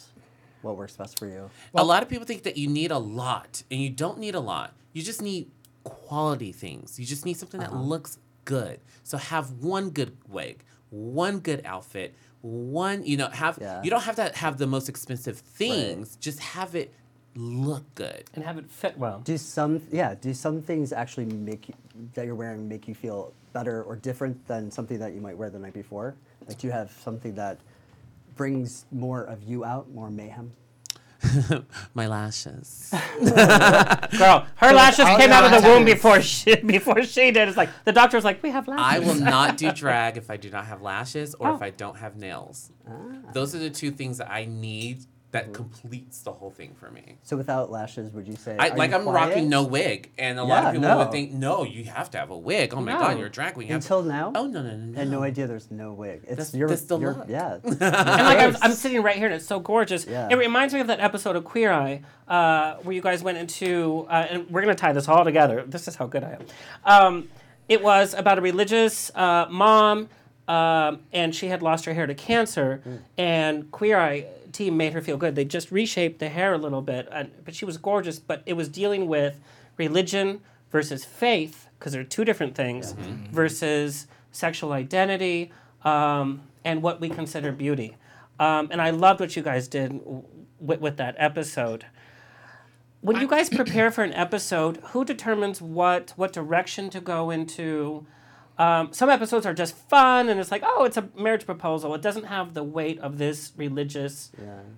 what works best for you. a lot of people think that you need a lot, and you don't need a lot. You just need quality things. You just need something Uh-huh. that looks good. So have one good wig, one good outfit, one you know have. Yeah. You don't have to have the most expensive things. Just have it look good. and have it fit well. Do some, yeah, do some things actually make you, that you're wearing make you feel better or different than something that you might wear the night before? Like, do you have something that brings more of you out, more mayhem? My lashes. Girl, her lashes came out of the womb before she before she did. It's like the doctor was like, "We have lashes." I will not do drag if I do not have lashes or if Oh. I don't have nails. Ah. Those are the two things that I need that completes the whole thing for me. So without lashes, would you say? I, like you I'm rocking no wig, and a lot of people no. would think, no, you have to have a wig. Oh my No. god, you're a drag queen. You have- Until now? Oh no no no no. I had no idea there's no wig. It's That's- your, that's the your look. yeah. and like I'm, I'm sitting right here and it's so gorgeous. Yeah. It reminds me of that episode of Queer Eye uh, where you guys went into, uh, and we're gonna tie this all together. This is how good I am. Um, it was about a religious uh, mom, um, and she had lost her hair to cancer, and Queer Eye team made her feel good. They just reshaped the hair a little bit, and, but she was gorgeous. But it was dealing with religion versus faith because they're two different things versus sexual identity um, and what we consider beauty. Um, and I loved what you guys did w- with, with that episode. When you guys prepare for an episode, who determines what what direction to go into? Um, some episodes are just fun, and it's like, oh, it's a marriage proposal. It doesn't have the weight of this religious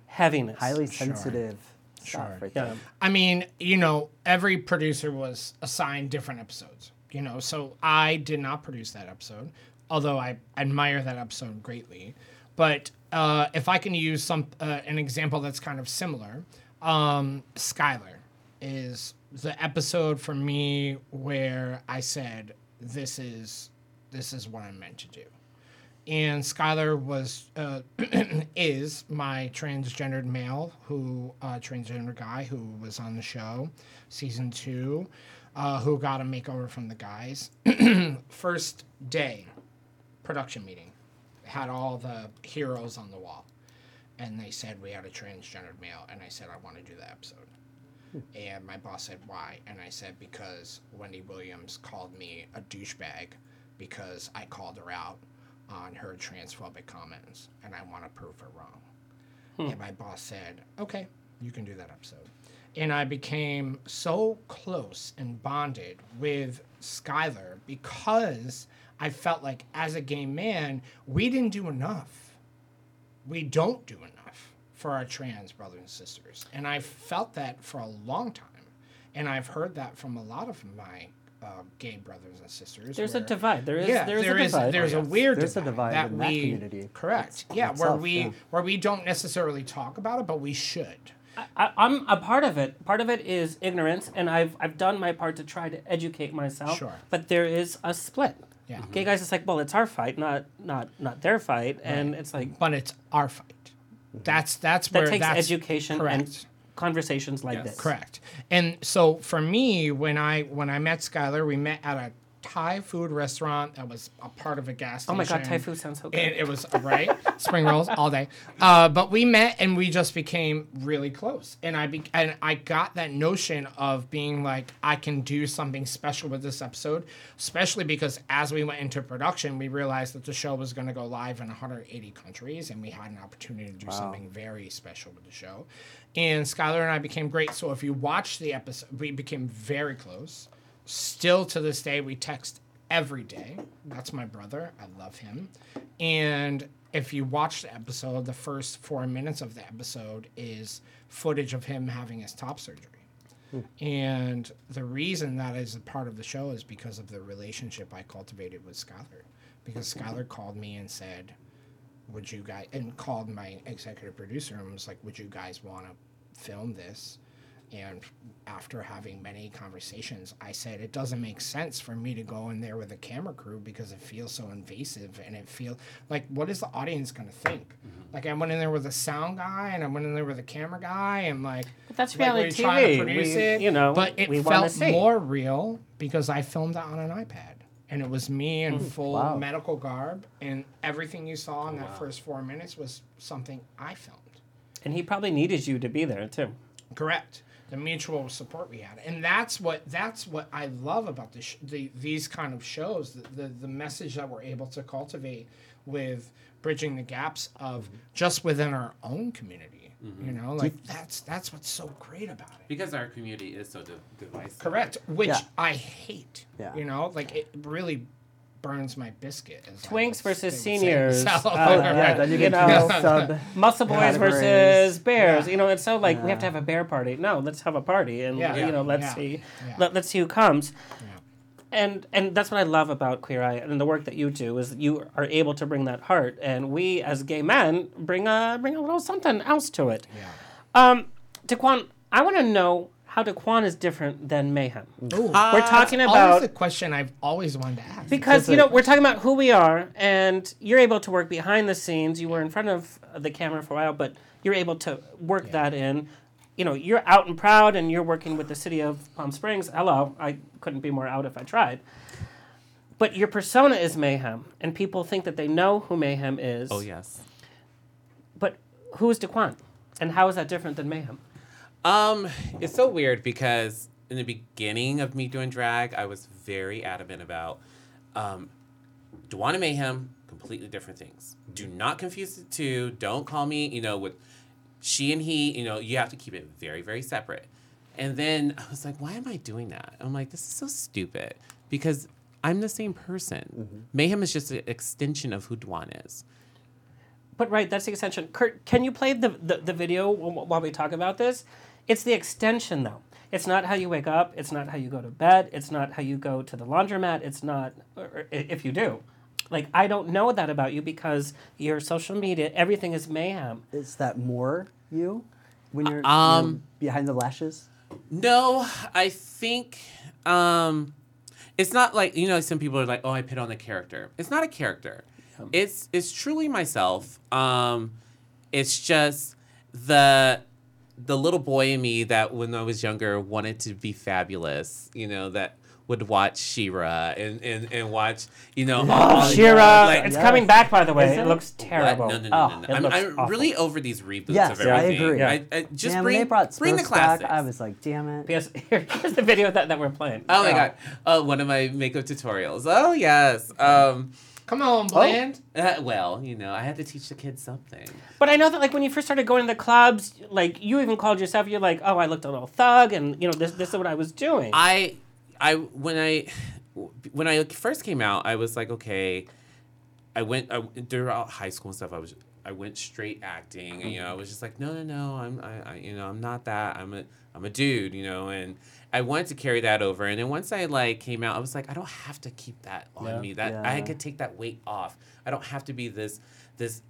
heaviness. Highly sensitive stuff Sure. right Yeah. there. I mean, you know, every producer was assigned different episodes. You know, so I did not produce that episode, although I admire that episode greatly. But uh, if I can use some uh, an example that's kind of similar, um, Skylar is the episode for me where I said, "This is this is what I'm meant to do." and Skylar was uh, is my transgendered male who uh, transgender guy who was on the show season two uh, who got a makeover from the guys. First day production meeting. Had all the heroes on the wall. And they said we had a transgendered male. And i said i want to do the episode and my boss said why? And i said because wendy williams called me a douchebag because i called her out on her transphobic comments and i want to prove her wrong. Hmm. And my boss said okay you can do that episode. And i became so close and bonded with skylar because i felt like as a gay man we didn't do enough. We don't do enough for our trans brothers and sisters. And I've felt that for a long time. And I've heard that from a lot of my uh, gay brothers and sisters. There's a divide. There is. yeah, there is there a is- divide. there's Oh, a yes. weird There's a divide, divide that in that community. correct. It's- yeah, where itself, we yeah. where we don't necessarily talk about it, but we should. I, I'm a part of it. Part of it is ignorance, and I've I've done my part to try to educate myself. Sure. But there is a split. Yeah. Gay guys, it's like, well, it's our fight, not not not their fight, and it's like But it's our fight. That's that's that where takes that's education correct. and conversations like this. Correct. And so for me, when I when I met Skylar, we met at a Thai food restaurant that was a part of a gas station. Oh my god, Thai food sounds so good. And it was right spring rolls all day. Uh, but we met and we just became really close. And I be- and I got that notion of being like I can do something special with this episode, especially because as we went into production, we realized that the show was going to go live in 180 countries, and we had an opportunity to do something very special with the show. And Skylar and I became great. So if you watch the episode, we became very close. Still to this day, we text every day. That's my brother. I love him. And if you watch the episode, the first four minutes of the episode is footage of him having his top surgery. And the reason that is a part of the show is because of the relationship I cultivated with Skylar. Because Skylar called me and said, would you guys and called my executive producer and was like, would you guys want to film this? And after having many conversations, I said it doesn't make sense for me to go in there with a camera crew because it feels so invasive and it feels like what is the audience going to think? Mm-hmm. Like I went in there with a sound guy and I went in there with a camera guy and like But that's like, reality we're to TV. produce We- it, you know, but it we felt see. more real because I filmed it on an iPad. And it was me in mm, full Wow. medical garb, and everything you saw in oh, that first four minutes was something I filmed. And he probably needed you to be there too. Correct. The mutual support we had, and that's what that's what I love about the, sh- the these kind of shows. The, the the message that we're able to cultivate with bridging the gaps of just within our own community. Mm-hmm. You know, like that's that's what's so great about it. Because our community is so di- divisive. Correct. Which Yeah. I hate. Yeah. You know, like it really burns my biscuit. Twinks was- versus they would say. seniors. So, Uh, yeah, then you you know, sub. Muscle Boys categories. versus Bears. Yeah. You know, it's so like we have to have a bear party. No, let's have a party, and Yeah. you know, let's Yeah. see, Yeah. let, let's see who comes. Yeah. And and that's what I love about Queer Eye and the work that you do is you are able to bring that heart, and we as gay men bring a bring a little something else to it. Yeah. Um, Dequan, I want to know how Dequan is different than Mayhem. Ooh. Uh, we're talking Always about a question I've always wanted to ask. because you know we're talking about who we are, and you're able to work behind the scenes. You were in front of the camera for a while, but you're able to work that in. You know, you're out and proud, and you're working with the city of Palm Springs. Hello, I couldn't be more out if I tried. But your persona is Mayhem, and people think that they know who Mayhem is. Oh yes. But who is Dequan, and how is that different than Mayhem? Um, it's so weird because in the beginning of me doing drag, I was very adamant about um, Dwana Mayhem, completely different things. Do not confuse the two. Don't call me, you know, with she and he, you know, you have to keep it very, very separate. And then I was like, why am I doing that? I'm like, this is so stupid because I'm the same person. Mayhem is just an extension of who Dwan is. But right, that's the extension. Kurt, can you play the, the, the video while we talk about this? It's the extension, though. It's not how you wake up. It's not how you go to bed. It's not how you go to the laundromat. It's not, or, or i- if you do. Like, I don't know that about you because your social media, everything is mayhem. Is that more you when you're, you Um, know, behind the lashes? No, I think um it's not like you know some people are like, "Oh, I put on the character." It's not a character. It's it's truly myself. Um it's just the the little boy in me that when I was younger wanted to be fabulous, you know, that would watch She-Ra and, and, and watch, you know, all- She-Ra, like- it's Yes. coming back, by the way. It it? looks terrible. What? No, no, no, Oh, no, no. I'm, I'm really over these reboots Yes, of I everything. agree. I, I, just Damn, bring, brought bring the Spokes back, classics. I was like, damn it. Yes, here- here's the video that, that we're playing. Oh my god! Oh, one of my makeup tutorials. Oh yes. Um, Come on, Bland. uh, well, you know, I had to teach the kids something. But I know that like when you first started going to the clubs, like you even called yourself, you're like, oh, I looked a little thug, and you know this this is what I was doing. I, I when I, when I first came out, I was like, okay. I went I, throughout high school and stuff. I was I went straight acting, and you know, I was just like, no, no, no, I'm I, I you know, I'm not that. I'm a I'm a dude, you know, and I wanted to carry that over. And then once I like came out, I was like, I don't have to keep that on Yeah. me. That I could take that weight off. I don't have to be this this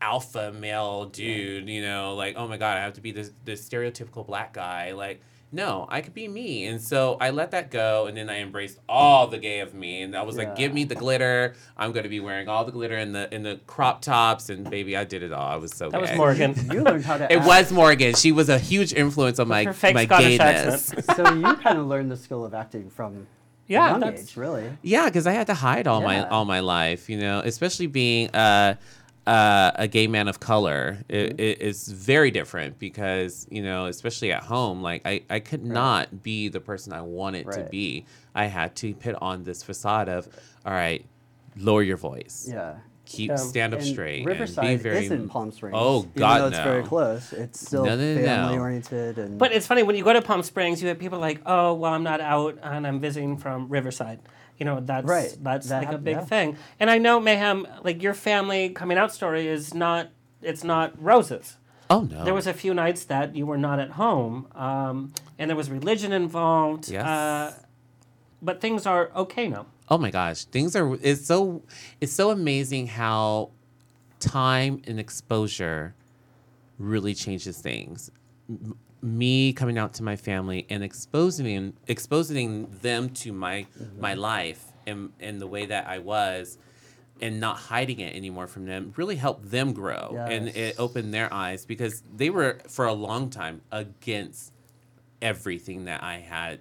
alpha male dude, you know, like, oh my god, I have to be this this stereotypical black guy. Like, no, I could be me. And so I let that go and then I embraced all the gay of me. And I was like, give me the glitter. I'm gonna be wearing all the glitter in the in the crop tops and baby, I did it all. I was so that was. Morgan. You learned how to It act. was Morgan. She was a huge influence on my fake my Scottish gayness. so you kind of learned the skill of acting from Yeah, a young that's- age, really. Yeah, because I had to hide all my all my life, you know, especially being uh, uh, a gay man of color. It, it, it's very different because you know, especially at home, like I, I could not be the person I wanted to be. I had to put on this facade of, all right, lower your voice, Yeah. keep Um, stand up And straight, Riverside and be very. isn't Palm Springs. Oh, even God, though it's very close. It's still No, no, no, no. family oriented and. But it's funny when you go to Palm Springs, you have people like, "Oh, well, I'm not out and I'm visiting from Riverside." You know, that's Right, that's that like a big yeah. thing. And I know Mayhem, like your family coming out story is not it's not roses. oh no, There was a few nights that you were not at home, um, and there was religion involved. Yes. Uh, but things are okay now. Oh my gosh, things are it's so it's so amazing how time and exposure really changes things. M- me coming out to my family and exposing exposing them to my my life and and the way that I was and not hiding it anymore from them really helped them grow and it opened their eyes because they were for a long time against everything that I had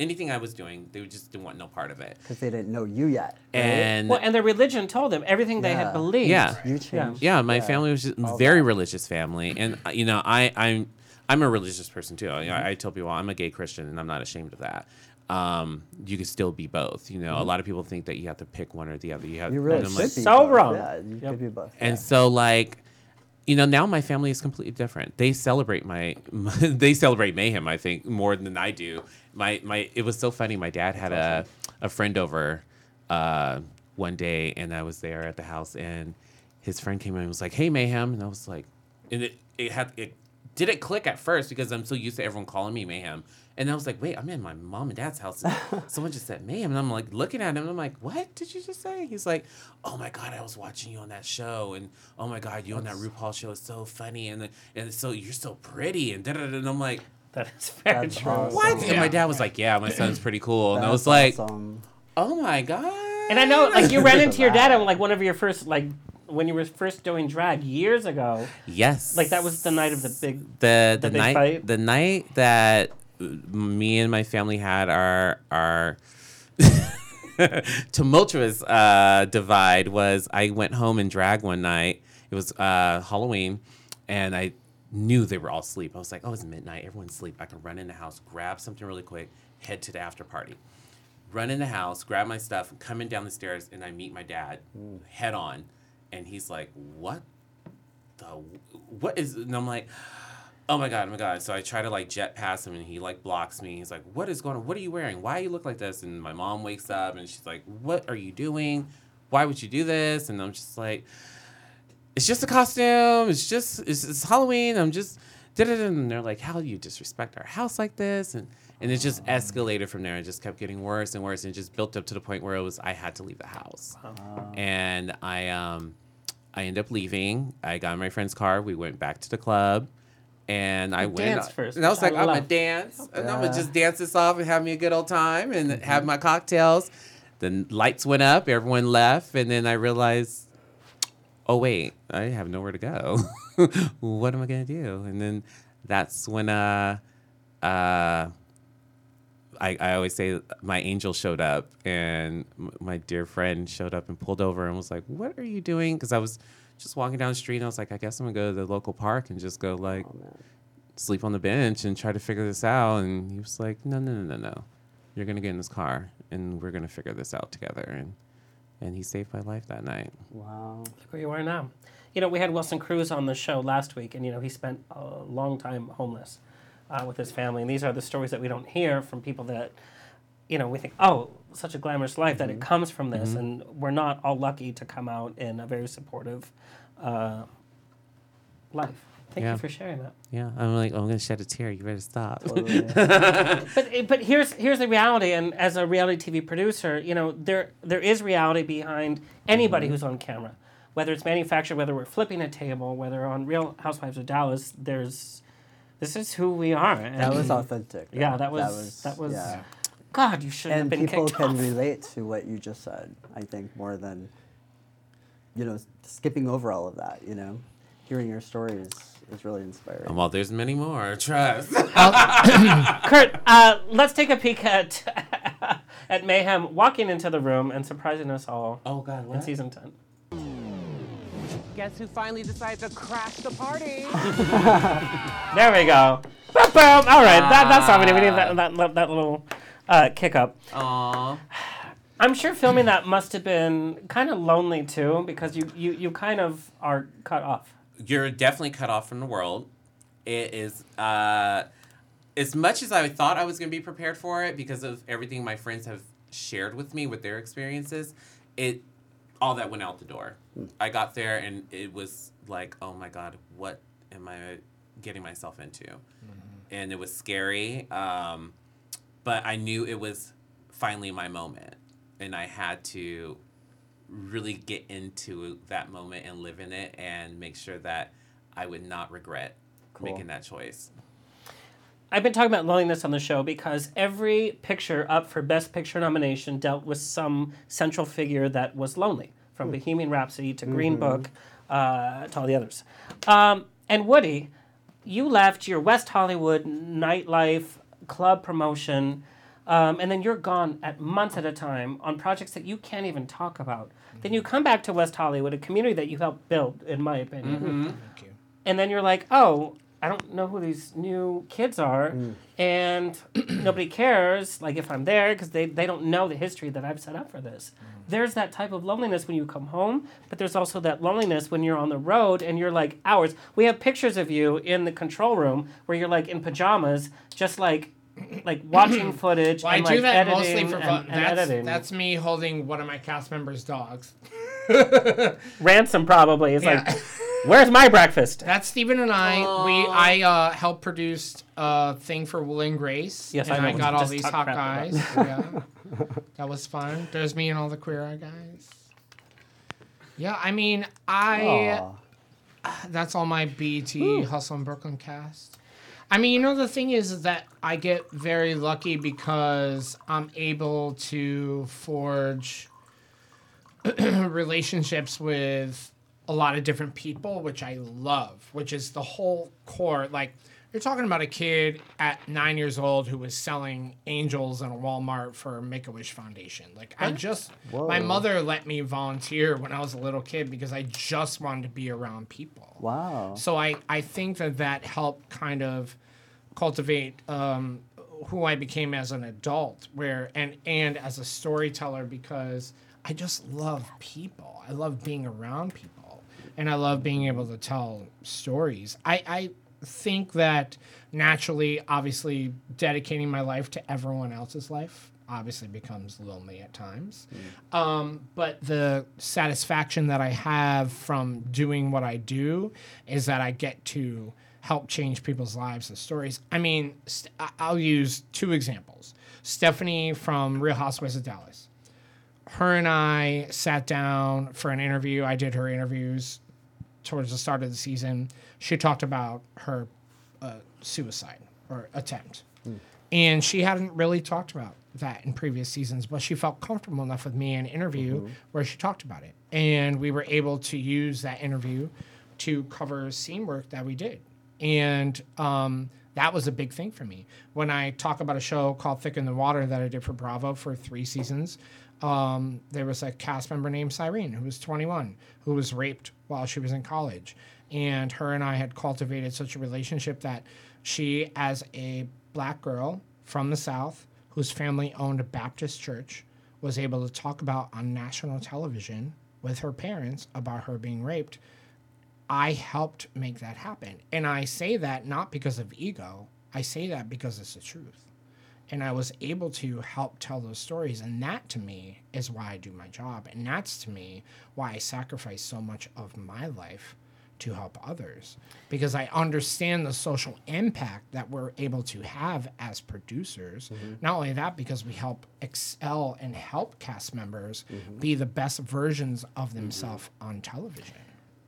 anything I was doing they just didn't want no part of it because they didn't know you yet. right? and Well, and their religion told them everything they had believed. Yeah. you changed. yeah my family was just all very that. religious family and uh, you know i i'm i'm a religious person too I, Mm-hmm. I tell people i'm a gay christian and i'm not ashamed of that um, you could still be both you know a lot of people think that you have to pick one or the other you have Mm-hmm. You really should like, be. so both. wrong. Yeah, you Yep. could be both. and yeah. so like you know now my family is completely different they celebrate my, they celebrate mayhem i think more than i do my my it was so funny my dad had a a friend over uh one day and i was there at the house and his friend came in and was like hey mayhem and i was like and it it had it didn't click at first because i'm so used to everyone calling me mayhem and i was like wait i'm in my mom and dad's house. Someone just said mayhem and i'm like looking at him and i'm like what did you just say? He's like oh my god i was watching you on that show. And oh my god you on that rupaul show is so funny. And and so you're so pretty. And da da da and i'm like That is very That's true. awesome. what? And my dad was like yeah my son's pretty cool. And i That's was like awesome. oh my god. And I know, like, you ran into your dad Wow. on like one of your first, like, when you were first doing drag years ago. yes Like that was the night of the big. the The the, big night fight? the night that me and my family had our our tumultuous uh, divide was I went home and drag one night. It was uh, Halloween, and I knew they were all asleep. I was like, "Oh, it's midnight. Everyone's asleep. I can run in the house, grab something really quick, head to the after party." Run in the house, grab my stuff, coming down the stairs, and I meet my dad head on, and he's like, "What the what is?" And I'm like, "Oh my god, oh my god!" So I try to like jet past him, and he like blocks me. He's like, "What is going on? What are you wearing? Why you look like this?" And my mom wakes up, and she's like, "What are you doing? Why would you do this?" And I'm just like, "It's just a costume. It's just it's, it's Halloween. I'm just." da-da-da." And they're like, "How do you disrespect our house like this?" And and it just escalated from there. It just kept getting worse and worse, and it just built up to the point where it was I had to leave the house. And I um, I ended up leaving. I got in my friend's car. We went back to the club, and I went. danced first, And I was which I like, I'm gonna love. dance, and I'm gonna just dance this off and have me a good old time, and have my cocktails. The lights went up. Everyone left, and then I realized oh wait, I have nowhere to go. what am I gonna do? And then that's when uh uh I, I always say my angel showed up and m- my dear friend showed up and pulled over and was like, "What are you doing?" Because I was just walking down the street and I was like, "I guess I'm gonna go to the local park and just go like oh, sleep on the bench and try to figure this out." And he was like, "No, no, no, no, no. You're gonna get in this car and we're gonna figure this out together." And and he saved my life that night. Wow. Look where you are now. You know, we had Wilson Cruz on the show last week, and you know he spent a long time homeless uh, with his family. And these are the stories that we don't hear from people that, you know, we think, oh, such a glamorous life that it comes from this, and we're not all lucky to come out in a very supportive uh, life. Thank Yeah. you for sharing that. Yeah, I'm like, oh, I'm gonna shed a tear. You better stop. Totally. But but here's here's the reality, and as a reality TV producer, you know there there is reality behind anybody who's on camera, whether it's manufactured, whether we're flipping a table, whether on Real Housewives of Dallas. There's this is who we are. And That was authentic. Yeah, though. that was- that was- yeah. God, you should have And been people can off. relate to what you just said. I think more than, you know, skipping over all of that. You know, hearing your stories is really inspiring. well, there's many more. Trust. Kurt, uh, let's take a peek at at Mayhem walking into the room and surprising us all oh God, in what? season ten. Guess who finally decided to crash the party? There we go. Boom, boom. All right, that, that's all we need. We need that, that, that little uh, kick up. Aww. I'm sure filming that must have been kind of lonely too, because you, you, you kind of are cut off. You're definitely cut off from the world. It is uh, as much as I thought I was gonna be prepared for it because of everything my friends have shared with me with their experiences. It all that went out the door. I got there and it was like, oh my god, what am I getting myself into? And it was scary. Um, but I knew it was finally my moment, and I had to really get into that moment and live in it and make sure that I would not regret making that choice. I've been talking about loneliness on the show because every picture up for Best Picture nomination dealt with some central figure that was lonely, from Bohemian Rhapsody to Green Book uh, to all the others. Um, and Woody, you left your West Hollywood nightlife club promotion, um, and then you're gone at months at a time on projects that you can't even talk about. Then you come back to West Hollywood, a community that you helped build, in my opinion Thank you. and then you're like, oh, I don't know who these new kids are, hmm. and nobody cares. Like if I'm there because they they don't know the history that I've set up for this. Hmm. There's that type of loneliness when you come home, but there's also that loneliness when you're on the road and you're like hours. We have pictures of you in the control room where you're like in pajamas, just like like watching footage Well, I and do like that editing mostly for and, fun. and That's, editing. that's me holding one of my cast members' dogs. Ransom probably is Yeah. like, where's my breakfast? That's Stephen and I. We I uh, helped produce a thing for Will and Grace. Yes, and I I, got all these hot guys. yeah, that was fun. There's me and all the queer eye guys. Yeah, I mean, I. Aw. That's all my BET Hustle in Brooklyn cast. I mean, you know, the thing is, is that I get very lucky because I'm able to forge relationships with a lot of different people, which I love, which is the whole core. Like, you're talking about a kid at nine years old who was selling angels in a Walmart for Make a Wish Foundation. Like, I just, my mother let me volunteer when I was a little kid because I just wanted to be around people. Wow. So I, I think that that helped kind of cultivate um, who I became as an adult, where and and as a storyteller because I just love people. I love being around people, and I love being able to tell stories. I, I think that naturally, obviously, dedicating my life to everyone else's life obviously becomes lonely at times. Um, but the satisfaction that I have from doing what I do is that I get to help change people's lives and stories. I mean, st- I'll use two examples. Stephanie from Real Housewives of Dallas. Her and I sat down for an interview. I did her interviews towards the start of the season. She talked about her uh, suicide or attempt. And she hadn't really talked about that in previous seasons, but she felt comfortable enough with me in an interview where she talked about it. And we were able to use that interview to cover scene work that we did. And um, that was a big thing for me. When I talk about a show called Thicker Than Water that I did for Bravo for three seasons, um, there was a cast member named Cyrene who was 21 who was raped while she was in college. And her and I had cultivated such a relationship that she, as a black girl from the South whose family owned a Baptist church, was able to talk about on national television with her parents about her being raped. I helped make that happen. And I say that not because of ego, I say that because it's the truth. And I was able to help tell those stories. And that to me is why I do my job. And that's to me why I sacrifice so much of my life to help others. Because I understand the social impact that we're able to have as producers. Mm-hmm. Not only that, because we help excel and help cast members mm-hmm. be the best versions of mm-hmm. themselves on television.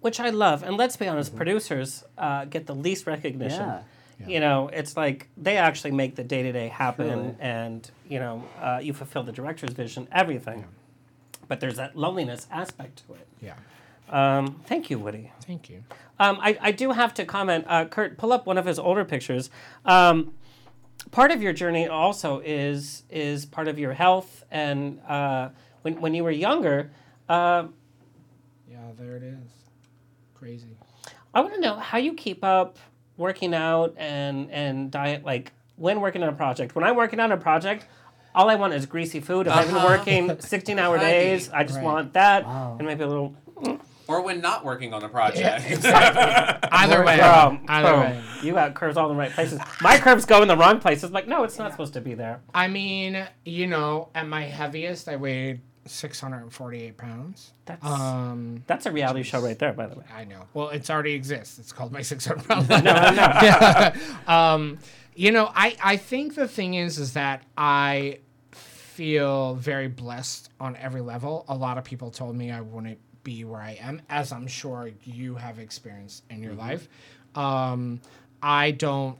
which I love. And let's be honest, producers uh, get the least recognition. Yeah. You know, it's like they actually make the day to day happen, Truly. and you know, uh, you fulfill the director's vision, everything. But there's that loneliness aspect to it. Yeah. Um, thank you, Woody. Thank you. Um, I, I do have to comment. Uh, Kurt, pull up one of his older pictures. Um, part of your journey also is is part of your health, and uh, when when you were younger, uh, Yeah, there it is. Crazy. I want to know how you keep up working out and and diet. Like when working on a project. When I'm working on a project, all I want is greasy food. If I've been uh-huh. working 16 hour days, I just Right. want that Wow. and maybe a little. Mm. Or when not working on a project. Either way. Boom, Either boom. way. You got curves all in the right places. My curves go in the wrong places. Like, no, it's not supposed to be there. I mean, you know, at my heaviest, I weighed 648 pounds. That's Um, that's a reality show right there, by the way. I know. Well, it's already exists. It's called my 600 pound. No, no. um, you know, I, I think the thing is, is that I feel very blessed on every level. A lot of people told me I wouldn't be where I am, as I'm sure you have experienced in your life. Um, I don't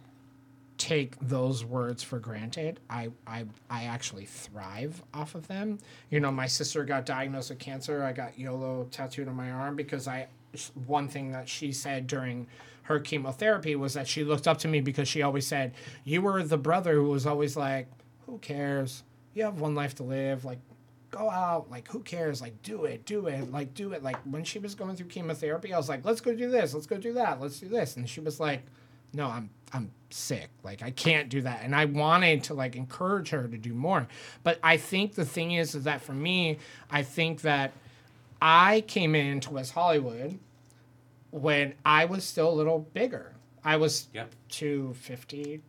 take those words for granted. I, I I actually thrive off of them. You know, my sister got diagnosed with cancer. I got YOLO tattooed on my arm because I one thing that she said during her chemotherapy was that she looked up to me because she always said, "You were the brother who was always like, who cares? You have one life to live. Like go out. Like, who cares? Like, do it, do it, like, do it. Like, when she was going through chemotherapy, I was like, let's go do this, let's go do that, let's do this. And she was like, no, I'm, I'm sick. Like, I can't do that. And I wanted to, like, encourage her to do more. But I think the thing is, is that for me, I think that I came into West Hollywood when I was still a little bigger. I was Yep. 250,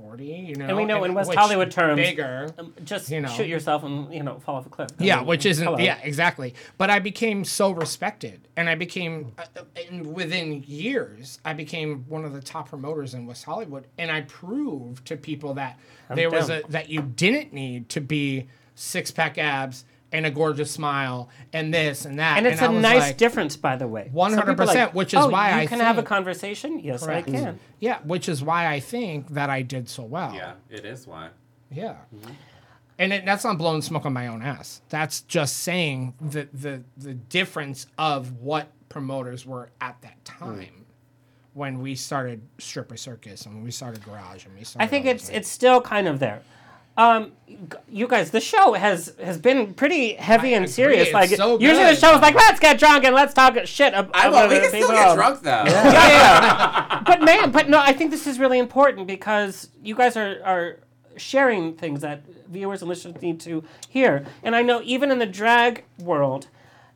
240, you know. And we know in West Hollywood terms, bigger. Um, just You know. shoot yourself and you know fall off a cliff. I Yeah, mean, which isn't. hello. Yeah, exactly. But I became so respected, and I became, uh, and within years, I became one of the top promoters in West Hollywood, and I proved to people that there was a that you didn't need to be six pack abs and a gorgeous smile and this and that. And it's a a nice difference, by the way. Some people are 100%, which is "Oh, why you I can have a conversation. Yes, I can. Yeah, which is why I think that I did so well. Yeah, it is why. Yeah. Mm-hmm. And it, that's not blowing smoke on my own ass. That's just saying the, the the difference of what promoters were at that time when we started Stripper Circus and when we started Garage and we started. I think it's those it's still kind of there. Um, you guys, the show has has been pretty heavy I and agree, serious. it's Like so usually the show is like, let's get drunk and let's talk shit ab- I about well, we other can still get drunk though. yeah, yeah. but man, but no, I think this is really important because you guys are are sharing things that viewers and listeners need to hear. And I know even in the drag world,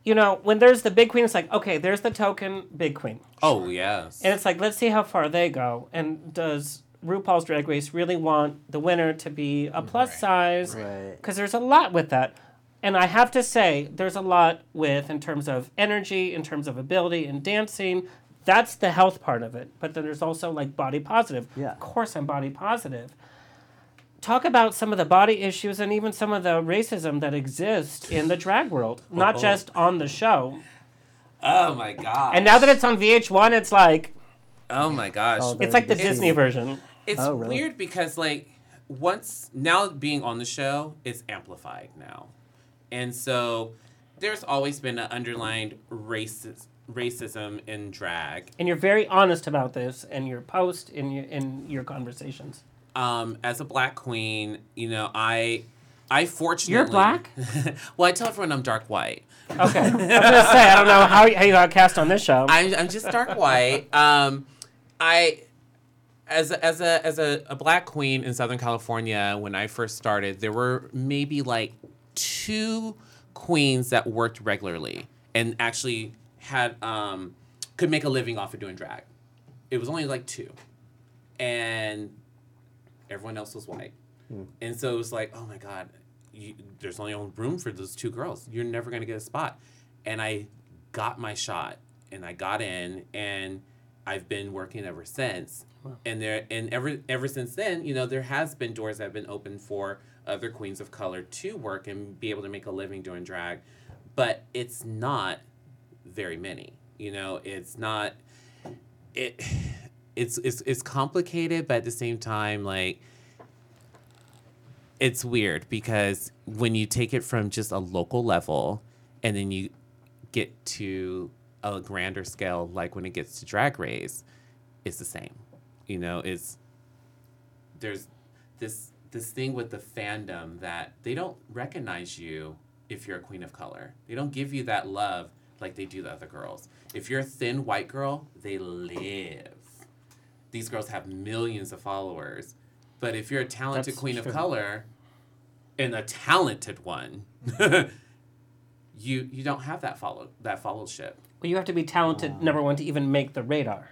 you know, when there's the big queen, it's like, okay, there's the token big queen. Oh yes. And it's like, let's see how far they go. And does RuPaul's Drag Race really want the winner to be a plus size? Right. Because there's a lot with that. And I have to say, there's a lot with, in terms of energy, in terms of ability and dancing. That's the health part of it. But then there's also like body positive. Yeah. Of course, I'm body positive. Talk about some of the body issues and even some of the racism that exists in the drag world, not Oh. just on the show. oh my god. And now that it's on VH1, it's like Oh my gosh. Oh, it's like the It's- Disney version. It's Oh, really? weird because like once now being on the show, it's amplified now, and so there's always been an underlined racist racism in drag. And you're very honest about this in your post, in your in your conversations. Um, as a black queen, you know, I I fortunately You're black? well, I tell everyone I'm dark white. Okay, I was gonna say I don't know how, how you got cast on this show. I'm, I'm just dark white. Um, I as a, as a as a, a black queen in Southern California when I first started, there were maybe like two queens that worked regularly and actually had um, could make a living off of doing drag. It was only like two, and everyone else was white, and so it was like, oh my god, you, there's only room for those two girls. You're never gonna get a spot, and I got my shot, and I got in, and I've been working ever since. And there, and ever ever since then, you know, there has been doors that have been open for other queens of color to work and be able to make a living doing drag, but it's not very many. You know, it's not it. It's it's it's complicated, but at the same time, like it's weird because when you take it from just a local level and then you get to a grander scale, like when it gets to drag race, it's the same. You know, is there's this this thing with the fandom that they don't recognize you if you're a queen of color. They don't give you that love like they do the other girls. If you're a thin white girl, they live. These girls have millions of followers. But if you're a talented That's queen true. of color and a talented one, you you don't have that follow that followship. Well, you have to be talented, number one, to even make the radar.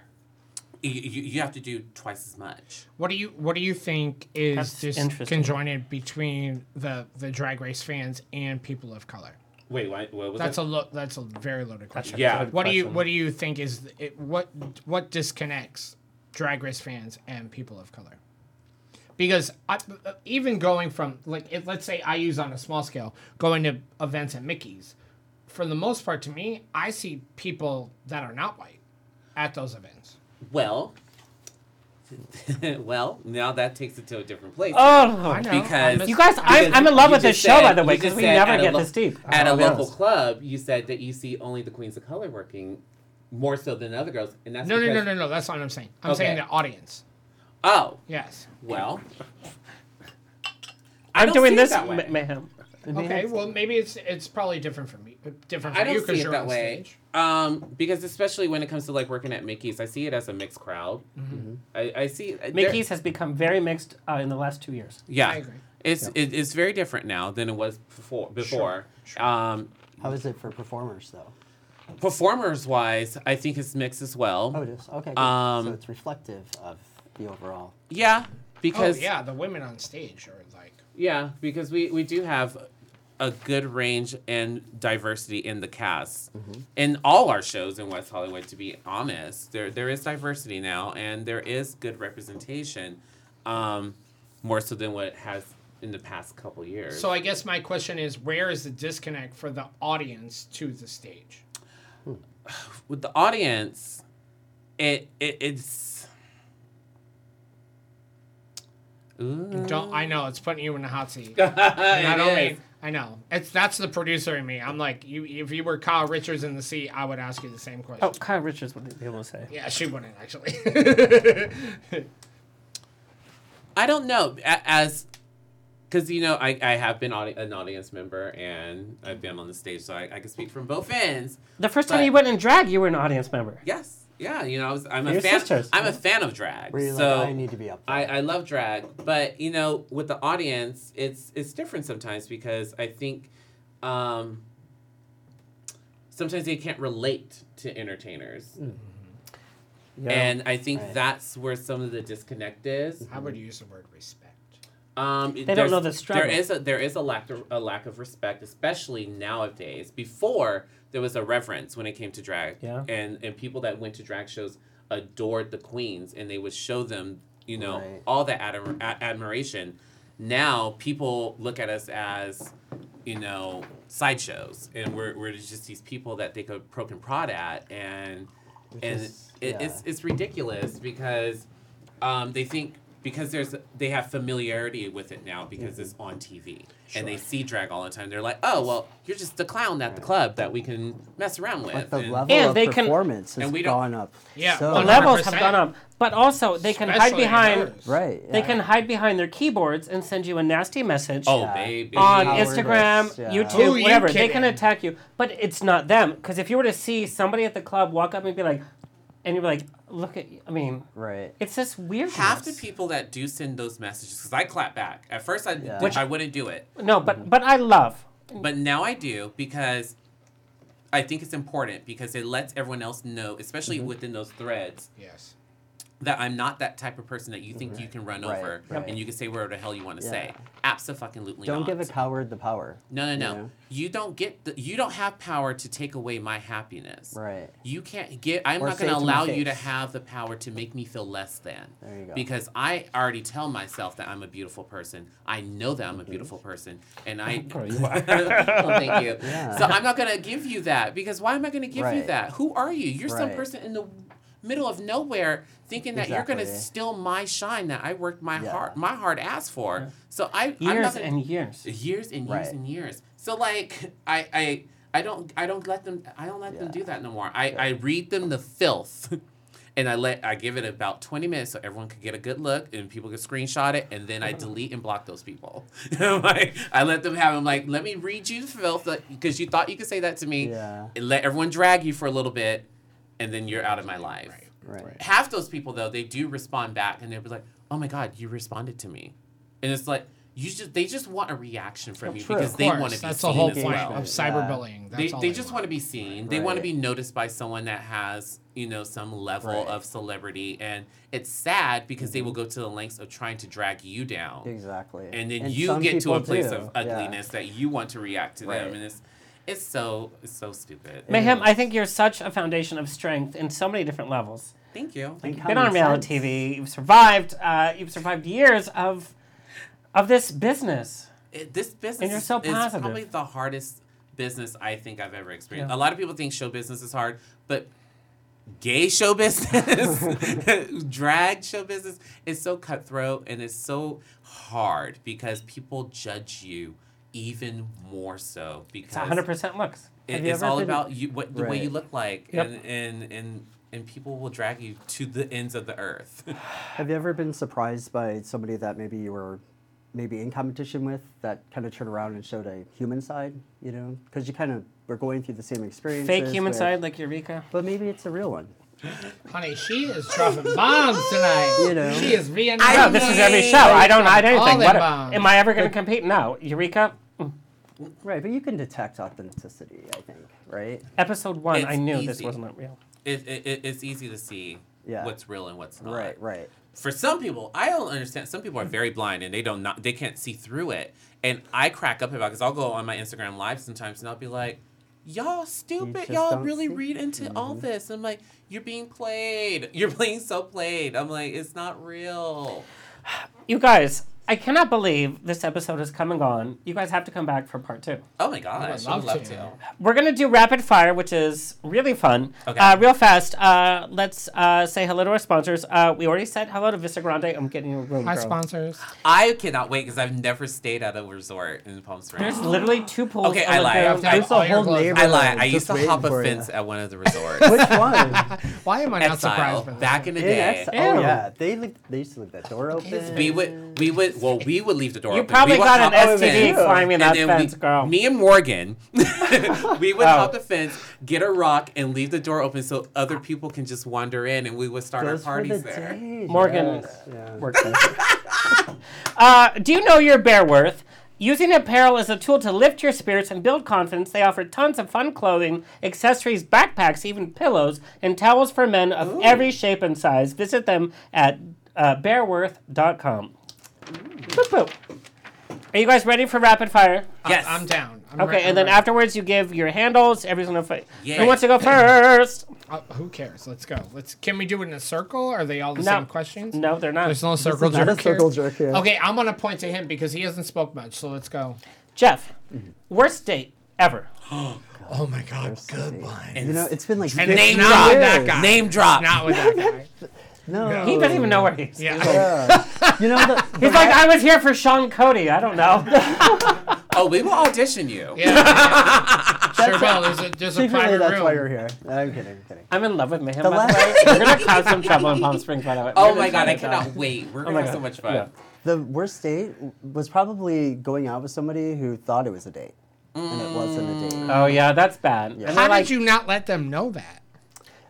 You, you, you have to do twice as much. What do you What do you think is That's this conjoined between the the Drag Race fans and people of color? Wait, what, what was That's that? a lo- That's a very loaded question. Yeah. What do you. What do you think is it, what what disconnects Drag Race fans and people of color? because I, even going from like if, let's say I use on a small scale going to events at Mickey's, for the most part to me I see people that are not white at those events. Well, well, now that takes it to a different place. Oh, I know. because I'm You guys, because I'm, I'm in love with this show, said- by the way, because we never at a get lo- this deep. At a Oh, local yes. club, you said that you see only the queens of color working more so than other girls, and that's No, no, because, no, no, no. That's not what I'm saying. I'm saying the audience. Oh, Yes. well, I I'm doing this that way. ma- mayhem. Okay. Well, maybe it's it's probably different for me. Different for I don't you see because it you're that on way. stage. Um, because especially when it comes to like working at Mickey's, I see it as a mixed crowd. Mm-hmm. I, I see there- Mickey's has become very mixed uh, in the last two years. Yeah, I agree. It's it, it's very different now than it was before. Before, Um, How is it for performers though? performers wise, I think it's mixed as well. Oh, it is. Okay. Good. Um, so it's reflective of the overall. Yeah, because oh yeah, the women on stage are like Yeah, because we, we do have a good range and diversity in the cast. In all our shows in West Hollywood, to be honest, there there is diversity now and there is good representation, um, more so than what it has in the past couple years. So I guess my question is, where is the disconnect for the audience to the stage? with the audience, it, it it's. Ooh. Don't I know it's putting you in the hot seat. I don't is. mean I know it's that's the producer in me. I'm like you. If you were Kyle Richards in the seat, I would ask you the same question. Oh, Kyle Richards wouldn't be able to say. Yeah, she wouldn't actually. I don't know as because you know I, I have been audi- an audience member and I've been on the stage, so I, I can speak from both ends. The first time you went in drag, you were an audience member. Yes, yeah, you know I was, I'm a Your fan. sisters. I'm a fan of drag, Where you're so like, I need to be up. There. I, I love drag, but you know with the audience, it's it's different sometimes because I think um, sometimes they can't relate to entertainers. Yeah. And I think Right. that's where some of the disconnect is. I would you use the word respect. Um, don't know the struggle. There is a there is a lack of a lack of respect, especially nowadays. Before there was a reverence when it came to drag, Yeah. and and people that went to drag shows adored the queens, and they would show them, you know, Right. all that admir- a- admiration. Now people look at us as, you know, sideshows, and we're we're just these people that they go poke and prod at, and and is- it, yeah. it's it's ridiculous because um, they think because there's they have familiarity with it now because it's on TV and they see drag all the time. They're like, oh well, you're just the clown at the club that we can mess around with. Like the and- level And of they can- performance has and we don't- gone up. Yeah, So, The levels have gone up, but also they can hide Especially in behind. hers. right. They can hide behind their keyboards and send you a nasty message. oh Yeah. baby, on Cowardice, Instagram, yeah. YouTube, Who you whatever. They can attack you, but it's not them. Because if you were to see somebody at the club walk up and be like, and you're like, look at, I mean, Right. it's just weird. half the people that do send those messages because I clap back. At first, I Yeah. did- I wouldn't do it, No, but but I love. but now I do because I think it's important because it lets everyone else know, especially Mm-hmm. within those threads, Yes. That I'm not that type of person that you think you can run Right, over right. and you can say whatever the hell you want to Yeah. say. Absolutely Don't not. give a coward the power. no, no, no. you know? You don't get the, you don't have power to take away my happiness. Right. You can't get. I'm Or not going to to allow you to have the power to make me feel less than. There you go. Because I already tell myself that I'm a beautiful person. I know that I'm a beautiful person, and I. Bro, you are. well, thank you. Yeah. So I'm not going to give you that because why am I going to give you that? Who are you? You're some person in the middle of nowhere thinking that you're going to steal my shine that I worked my Yeah. hard my hard ass for. So I I'm Years not gonna, and years. years and years Right. and years. So like I I I don't I don't let them I don't let them do that no more. I I read them the filth. And I let I give it about twenty minutes so everyone could get a good look and people could screenshot it and then I delete and block those people. like I let them have them like let me read you the filth because you thought you could say that to me Yeah. and let everyone drag you for a little bit and then you're out of my life. Right. right. Half those people though they do respond back and they'll be like, "Oh my god, you responded to me," and it's like you just they just want a reaction from Well, you true. because they want to be that's seen the whole as point well. of cyberbullying. That's They, they they just want. want to be seen. They want to be noticed by someone that has, you know, some level Right. of celebrity. And it's sad because they will mm-hmm. go to the lengths of trying to drag you down. Exactly. And then And you get to a place do, of yeah. ugliness that you want to react to Right. them. And it's it's so it's so stupid. Mayhem, I think you're such a foundation of strength in so many different levels. Thank you. You've Been on reality sense. TV. You've survived. Uh, you've survived years of of this business. It, this business And you're so is positive. probably the hardest business I think I've ever experienced. Yeah. A lot of people think show business is hard, but gay show business, drag show business is so cutthroat and it's so hard because people judge you even more so because It's 100 percent looks. it- Have you it's all been- about you what the way you look like Yep. and, and and and people will drag you to the ends of the earth. Have you ever been surprised by somebody that maybe you were maybe in competition with that kind of turned around and showed a human side? You know, because you kind of were going through the same experience. Fake human with- side like Eureka. but maybe it's a real one. Honey, she is dropping bombs tonight. You know. She is being. No, this is every show. I don't hide anything. What, am I ever going to compete? No. Eureka. Right, but you can detect authenticity. I think. Right. Episode one. It's I knew this easy. wasn't real. it, it, it- it's easy to see Yeah. what's real and what's not. Right. Right. for some people, I don't understand. Some people are very blind and they don't not they can't see through it. And I crack up about because I'll go on my Instagram live sometimes and I'll be like, "Y'all stupid! just Y'all don't really see." read into all this." I'm like, "You're being played. You're playing so played." I'm like, "It's not real." You guys, I cannot believe this episode is coming on. You guys have to come back for part two. Oh my gosh, I would love love to. to. We're gonna do rapid fire, which is really fun. Okay. Uh, real fast. Uh, let's uh, say hello to our sponsors. Uh, we already said hello to Vista Grande. I'm getting you a room. Hi, girl. sponsors. I cannot wait because I've never stayed at a resort in Palm Springs. There's literally two pools. Okay, a I lied. lagoon. I- There's a whole clothes. I lied. I used to hop a fence you. at one of the resorts. Which one? Why am I not surprised Exile by this? back in the In day. Ex- oh yeah, they leave, they used to leave that door open. We would, we would, well, we would leave the door open. You open. probably we got an hop the STD fence, climbing and that fence, we, girl. Me and Morgan, we would Oh. hop the fence, get a rock, and leave the door open so other people can just wander in, and we would start Goes our for the parties there. day. Morgan Yes, yeah. works uh, do you know your bear worth? Using apparel as a tool to lift your spirits and build confidence, they offer tons of fun clothing, accessories, backpacks, even pillows, and towels for men of every shape and size. Visit them at uh, bearworth.com. Boop, boop. Are you guys ready for rapid fire? Yes, I'm down. I'm Okay, re- and then ready. afterwards you give your handles. Everyone's gonna fight. Yay. Who wants to go first? Uh, who cares? Let's go. Let's. Can we do it in a circle? Are they all the No. same questions? No, they're not. There's no circle is not a jerk here? circle jerk here. Okay, I'm gonna point to him because he hasn't spoke much. So let's go. Jeff, worst date ever. Oh my God, good one. You know, it's been like And name drop that guy. Name drop. Not with that guy. No. He doesn't even know where he's. Yeah. Yeah. you know, the, He's like, I was here for Sean Cody. I don't know. Oh, we will audition you. Yeah. sure will. There's a there's a private that's room. why you're here. I'm kidding. I'm kidding. I'm in love with Mayhem. The by. We're gonna cause some trouble in Palm Springs, by the way. Oh my god, I try to, cannot wait. We're Oh gonna my have so much fun. Yeah. The worst date was probably going out with somebody who thought it was a date, and it wasn't a date. Oh yeah, that's bad. Yeah. How they're like, did you not let them know that?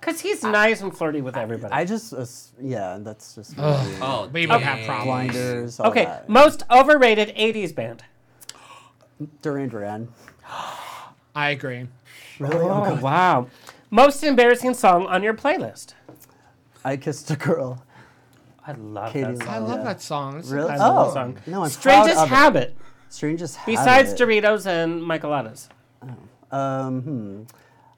Because he's nice and flirty with everybody. I just, uh, yeah, that's just Oh, We dang. would have problems. blinders. All okay, that. most overrated '80s band. Duran Duran. I agree. Really? Oh, Oh wow. Most embarrassing song on your playlist. I kissed a girl. I love Katie that I song. love Yeah. that song. It's Really? I love Oh, that song. no, I'm Strangest proud of it. habit. Strangest Besides habit. Doritos and Micheladas. Um, hmm.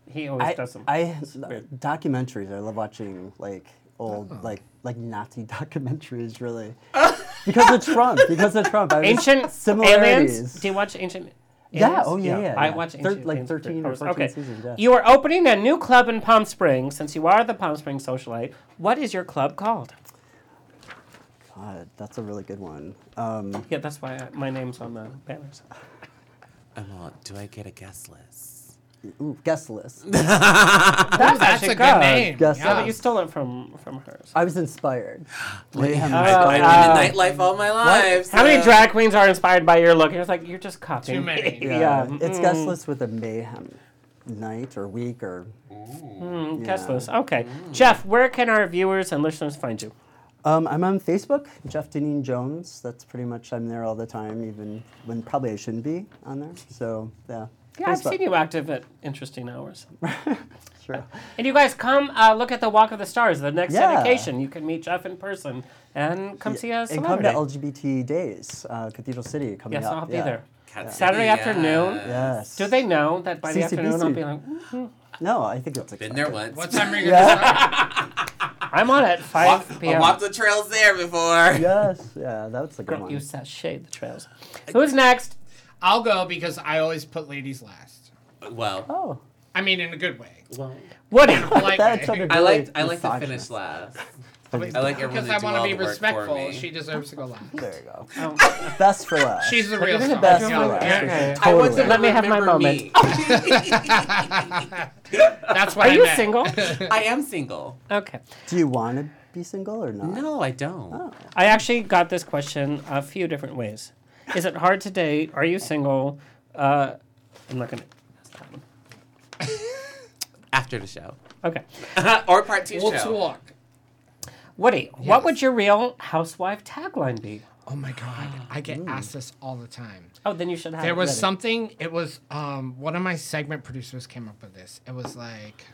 He always I, does them. I weird. documentaries. I love watching like old Oh. like like Nazi documentaries. Really, because of Trump. Because of Trump. I was Ancient similarities. Aliens. Do you watch Ancient? Yeah, Aliens? oh, yeah, yeah, I yeah. watch Thir- Ancient like 13 or hours. 14 okay. seasons, yeah. You are opening a new club in Palm Springs. Since you are the Palm Springs socialite, what is your club called? God, that's a really good one. Um, Yeah, that's why I, my name's on the banners. I'm do I get a guest list? Ooh, guest list. That's, That's actually a good name. Guess Yeah, but you stole it from from hers. I was inspired. Mayhem Oh, I've inspired. been in nightlife all my life. How many drag queens are inspired by your look? It's like you're just copying. Too many. yeah, yeah, mm, it's guest list with a mayhem night or week or. mm, guest list. Okay, Jeff, where can our viewers and listeners find you? Um, I'm on Facebook, Jeff Denean Jones. That's pretty much I'm there all the time, even when probably I shouldn't be on there. So yeah. Yeah, I've Facebook. seen you active at interesting hours. Sure. And you guys come uh, look at the Walk of the Stars, the next Yeah. dedication. You can meet Jeff in person and come see us. And come to LGBT Days, uh, Cathedral City coming yes, up. I'll be yeah. there. Cat Saturday City, afternoon? yeah. Yes. Do they know that by the CCBC. afternoon I'll be like, "Mm, No, I think it's Been there once. What time are you gonna start? I'm on at 5 Walk, I p.m. walked the trails there before. Yes, yeah, that's a good Girl, one. you sashayed the trails. Who's next? I'll go because I always put ladies last. Well, Oh, I mean, in a good way. well, Woody. Like, that's like a I like I like to finish misogynist. last. I like everyone Because to I do want to be the work for respectful. me. She deserves to go last. There you go. Oh, Best for last. She's the real You're the star. best for last. yeah. okay. I want Totally. to Let me have my remember moment. me. That's what Are I you meant. single? I am single. Okay. Do you want to be single or not? No, I don't. I actually got this question a few different ways. Is it hard to date? Are you single? Uh, I'm not gonna. After the show. Okay. or part 2 We'll show. talk. Woody, what would your real housewife tagline be? Oh my god, I get asked this all the time. Oh, then you should have. There it was ready. something. It was um one of my segment producers came up with this. It was like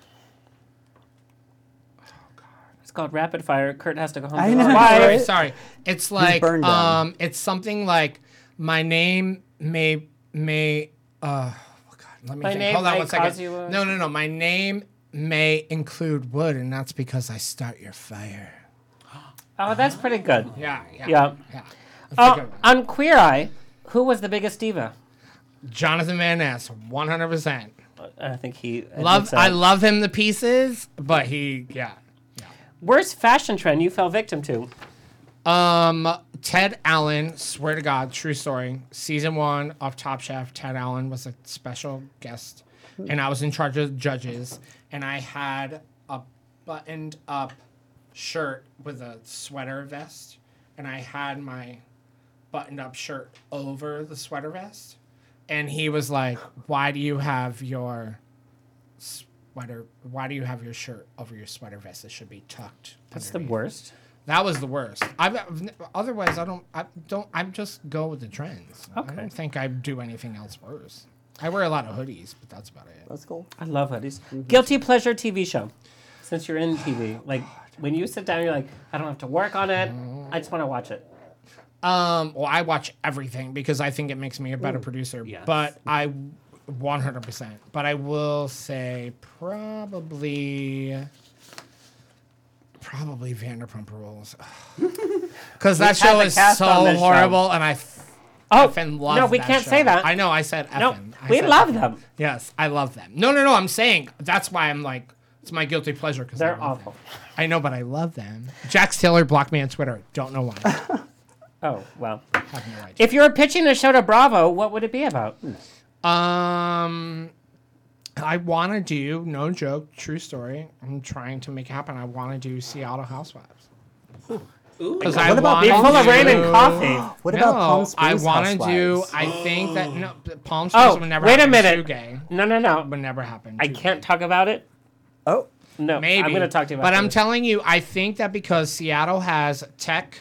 It's called rapid fire. Kurt has to go home. I to his know, wife. sorry, sorry. It's like burned down. um it's something like my name may may uh oh god, let me My think. Hold on one second. cause you a- No, no, no. My name may include wood and that's because I start your fire. Oh, that's pretty good. Yeah, yeah. Yeah. yeah. Oh, Think of it. on Queer Eye, who was the biggest diva? Jonathan Van Ness, 100%. I think he Love admits I love him the pieces, but he yeah. Worst fashion trend you fell victim to? Um, Ted Allen, swear to God, true story. Season one of Top Chef, Ted Allen was a special guest, and I was in charge of judges, and I had a buttoned up shirt with a sweater vest, and I had my buttoned up shirt over the sweater vest, and he was like, "Why do you have your sweater? Why do you have your shirt over your sweater vest? It should be tucked." That's the worst. That was the worst. I've, I've otherwise I don't I don't I just go with the trends. Okay. I don't think I do anything else worse. I wear a lot of hoodies, but that's about it. That's cool. I love hoodies. Guilty pleasure TV show. Since you're in TV, like when you sit down, you're like, I don't have to work on it. I just want to watch it. Um, well, I watch everything because I think it makes me a better producer. Yes. But I, 100%. But I will say probably, probably Vanderpump Rules, because that show is so this show. horrible, and I f- Oh, effing love. no, we can't show. say that. I know. I said No. I we love effing. them. Yes, I love them. No, no, no. I'm saying that's why I'm like it's my guilty pleasure because They're awful. I know, but I love them. Jax Taylor blocked me on Twitter. Don't know why. Oh well. No. If you were pitching a show to Bravo, what would it be about? Um, I want to do no joke, true story. I'm trying to make it happen. I want to do Seattle Housewives. Because I What about want Be full of rain and coffee. What no, about Palm I Springs want to do. Housewives? I think that no, oh. Palm Springs Oh, would never. wait a happen. minute. Too gay. No, no, no. Would never happen. I Too can't gay. talk about it. Oh, No, Maybe. I'm going to talk to you about it. But I'm this. telling you, I think that because Seattle has tech,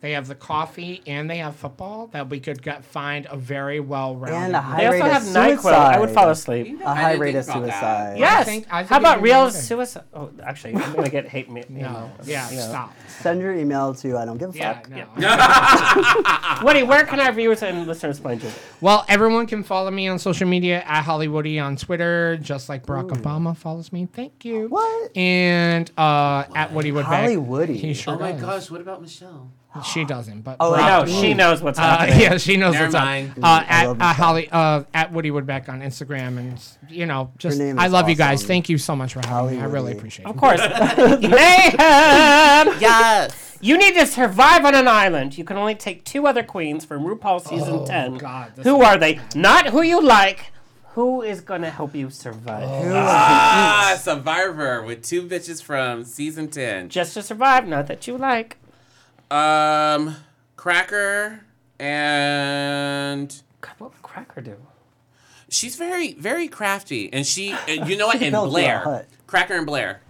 they have the coffee, and they have football, that we could get, find a very well-rounded. And a high They also rate have of NyQuil. I would fall asleep. a high rate of suicide. Yes. think- I think How about it'd be real really suicide? Oh, actually, I'm going to get hate me. No, yeah, You know. stop. Send your email to I don't give a Yeah, fuck. no. Woody, where can our viewers and listeners find you? Well, everyone can follow me on social media at Hollywoody on Twitter, just like Barack Obama follows me. Thank you. What? And uh, at Woody Woodbeck. Hollywoody. He sure Oh my does. gosh, what about Michelle? She doesn't, but Oh, Barack- No, she knows what's Uh, happening. yeah, she knows Never what's up. mind. Uh, I at love uh, Holly uh, at Woody Woodbeck on Instagram, and you know, just name I is love you guys. awesome. Thank you so much for having me. I Holly really Woody. appreciate it. Of course. Mayhem! Yes. You need to survive on an island. You can only take two other queens from RuPaul season 10. God, this who is- are they? Not who you like. Who is going to help you survive? Ah, Survivor with two bitches from season 10. Just to survive, not that you like. Um, Cracker and God, what would Cracker do? she's very, very crafty. And she, and you know what? And built you a Blair. hut. Cracker and Blair.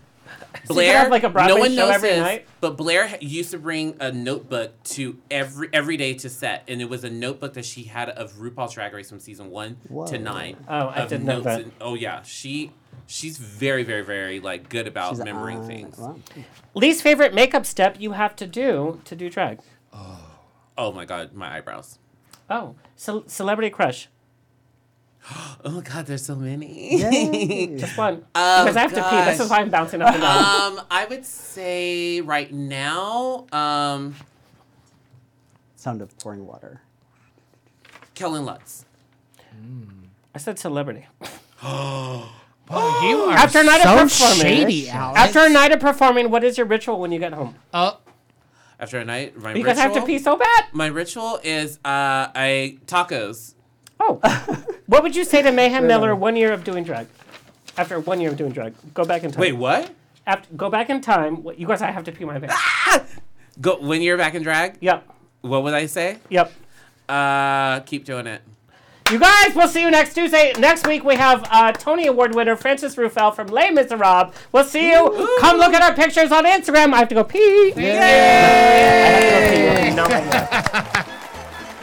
they Blair, have, like, a Broadway no one show knows every this, night? but Blair used to bring a notebook to every every day to set, and it was a notebook that she had of RuPaul's Drag Race from season one Whoa. to nine. Oh, I didn't know that. and- oh yeah, she she's very, very, very like good about She's remembering on- things. wow. Least favorite makeup step you have to do to do drag? Oh, oh my god, my eyebrows. Oh, ce- celebrity crush. Oh God, there's so many. Yay. Just one. Oh, because I have to pee. This is why I'm bouncing up and down. Um, I would say right now, um, Sound of pouring water. Kellen Lutz. I said celebrity. Oh, you are After a night so of performing. shady, Alex. After a night of performing, what is your ritual when you get home? Oh, After a night, my Because I have to pee so bad. My ritual is uh, I tacos. Oh, what would you say to Mayhem Miller one year of doing drag? After one year of doing drag, go back in time. Wait, what? After, go back in time. What- You guys, I have to pee my pants. Go when you're back in drag. Yep, What would I say? yep. Uh, keep doing it. You guys, we'll see you next Tuesday. Next week we have uh, Tony Award winner Frances Ruffelle from Les Miserables. We'll see you. Come look at our pictures on Instagram. I have to go pee. I have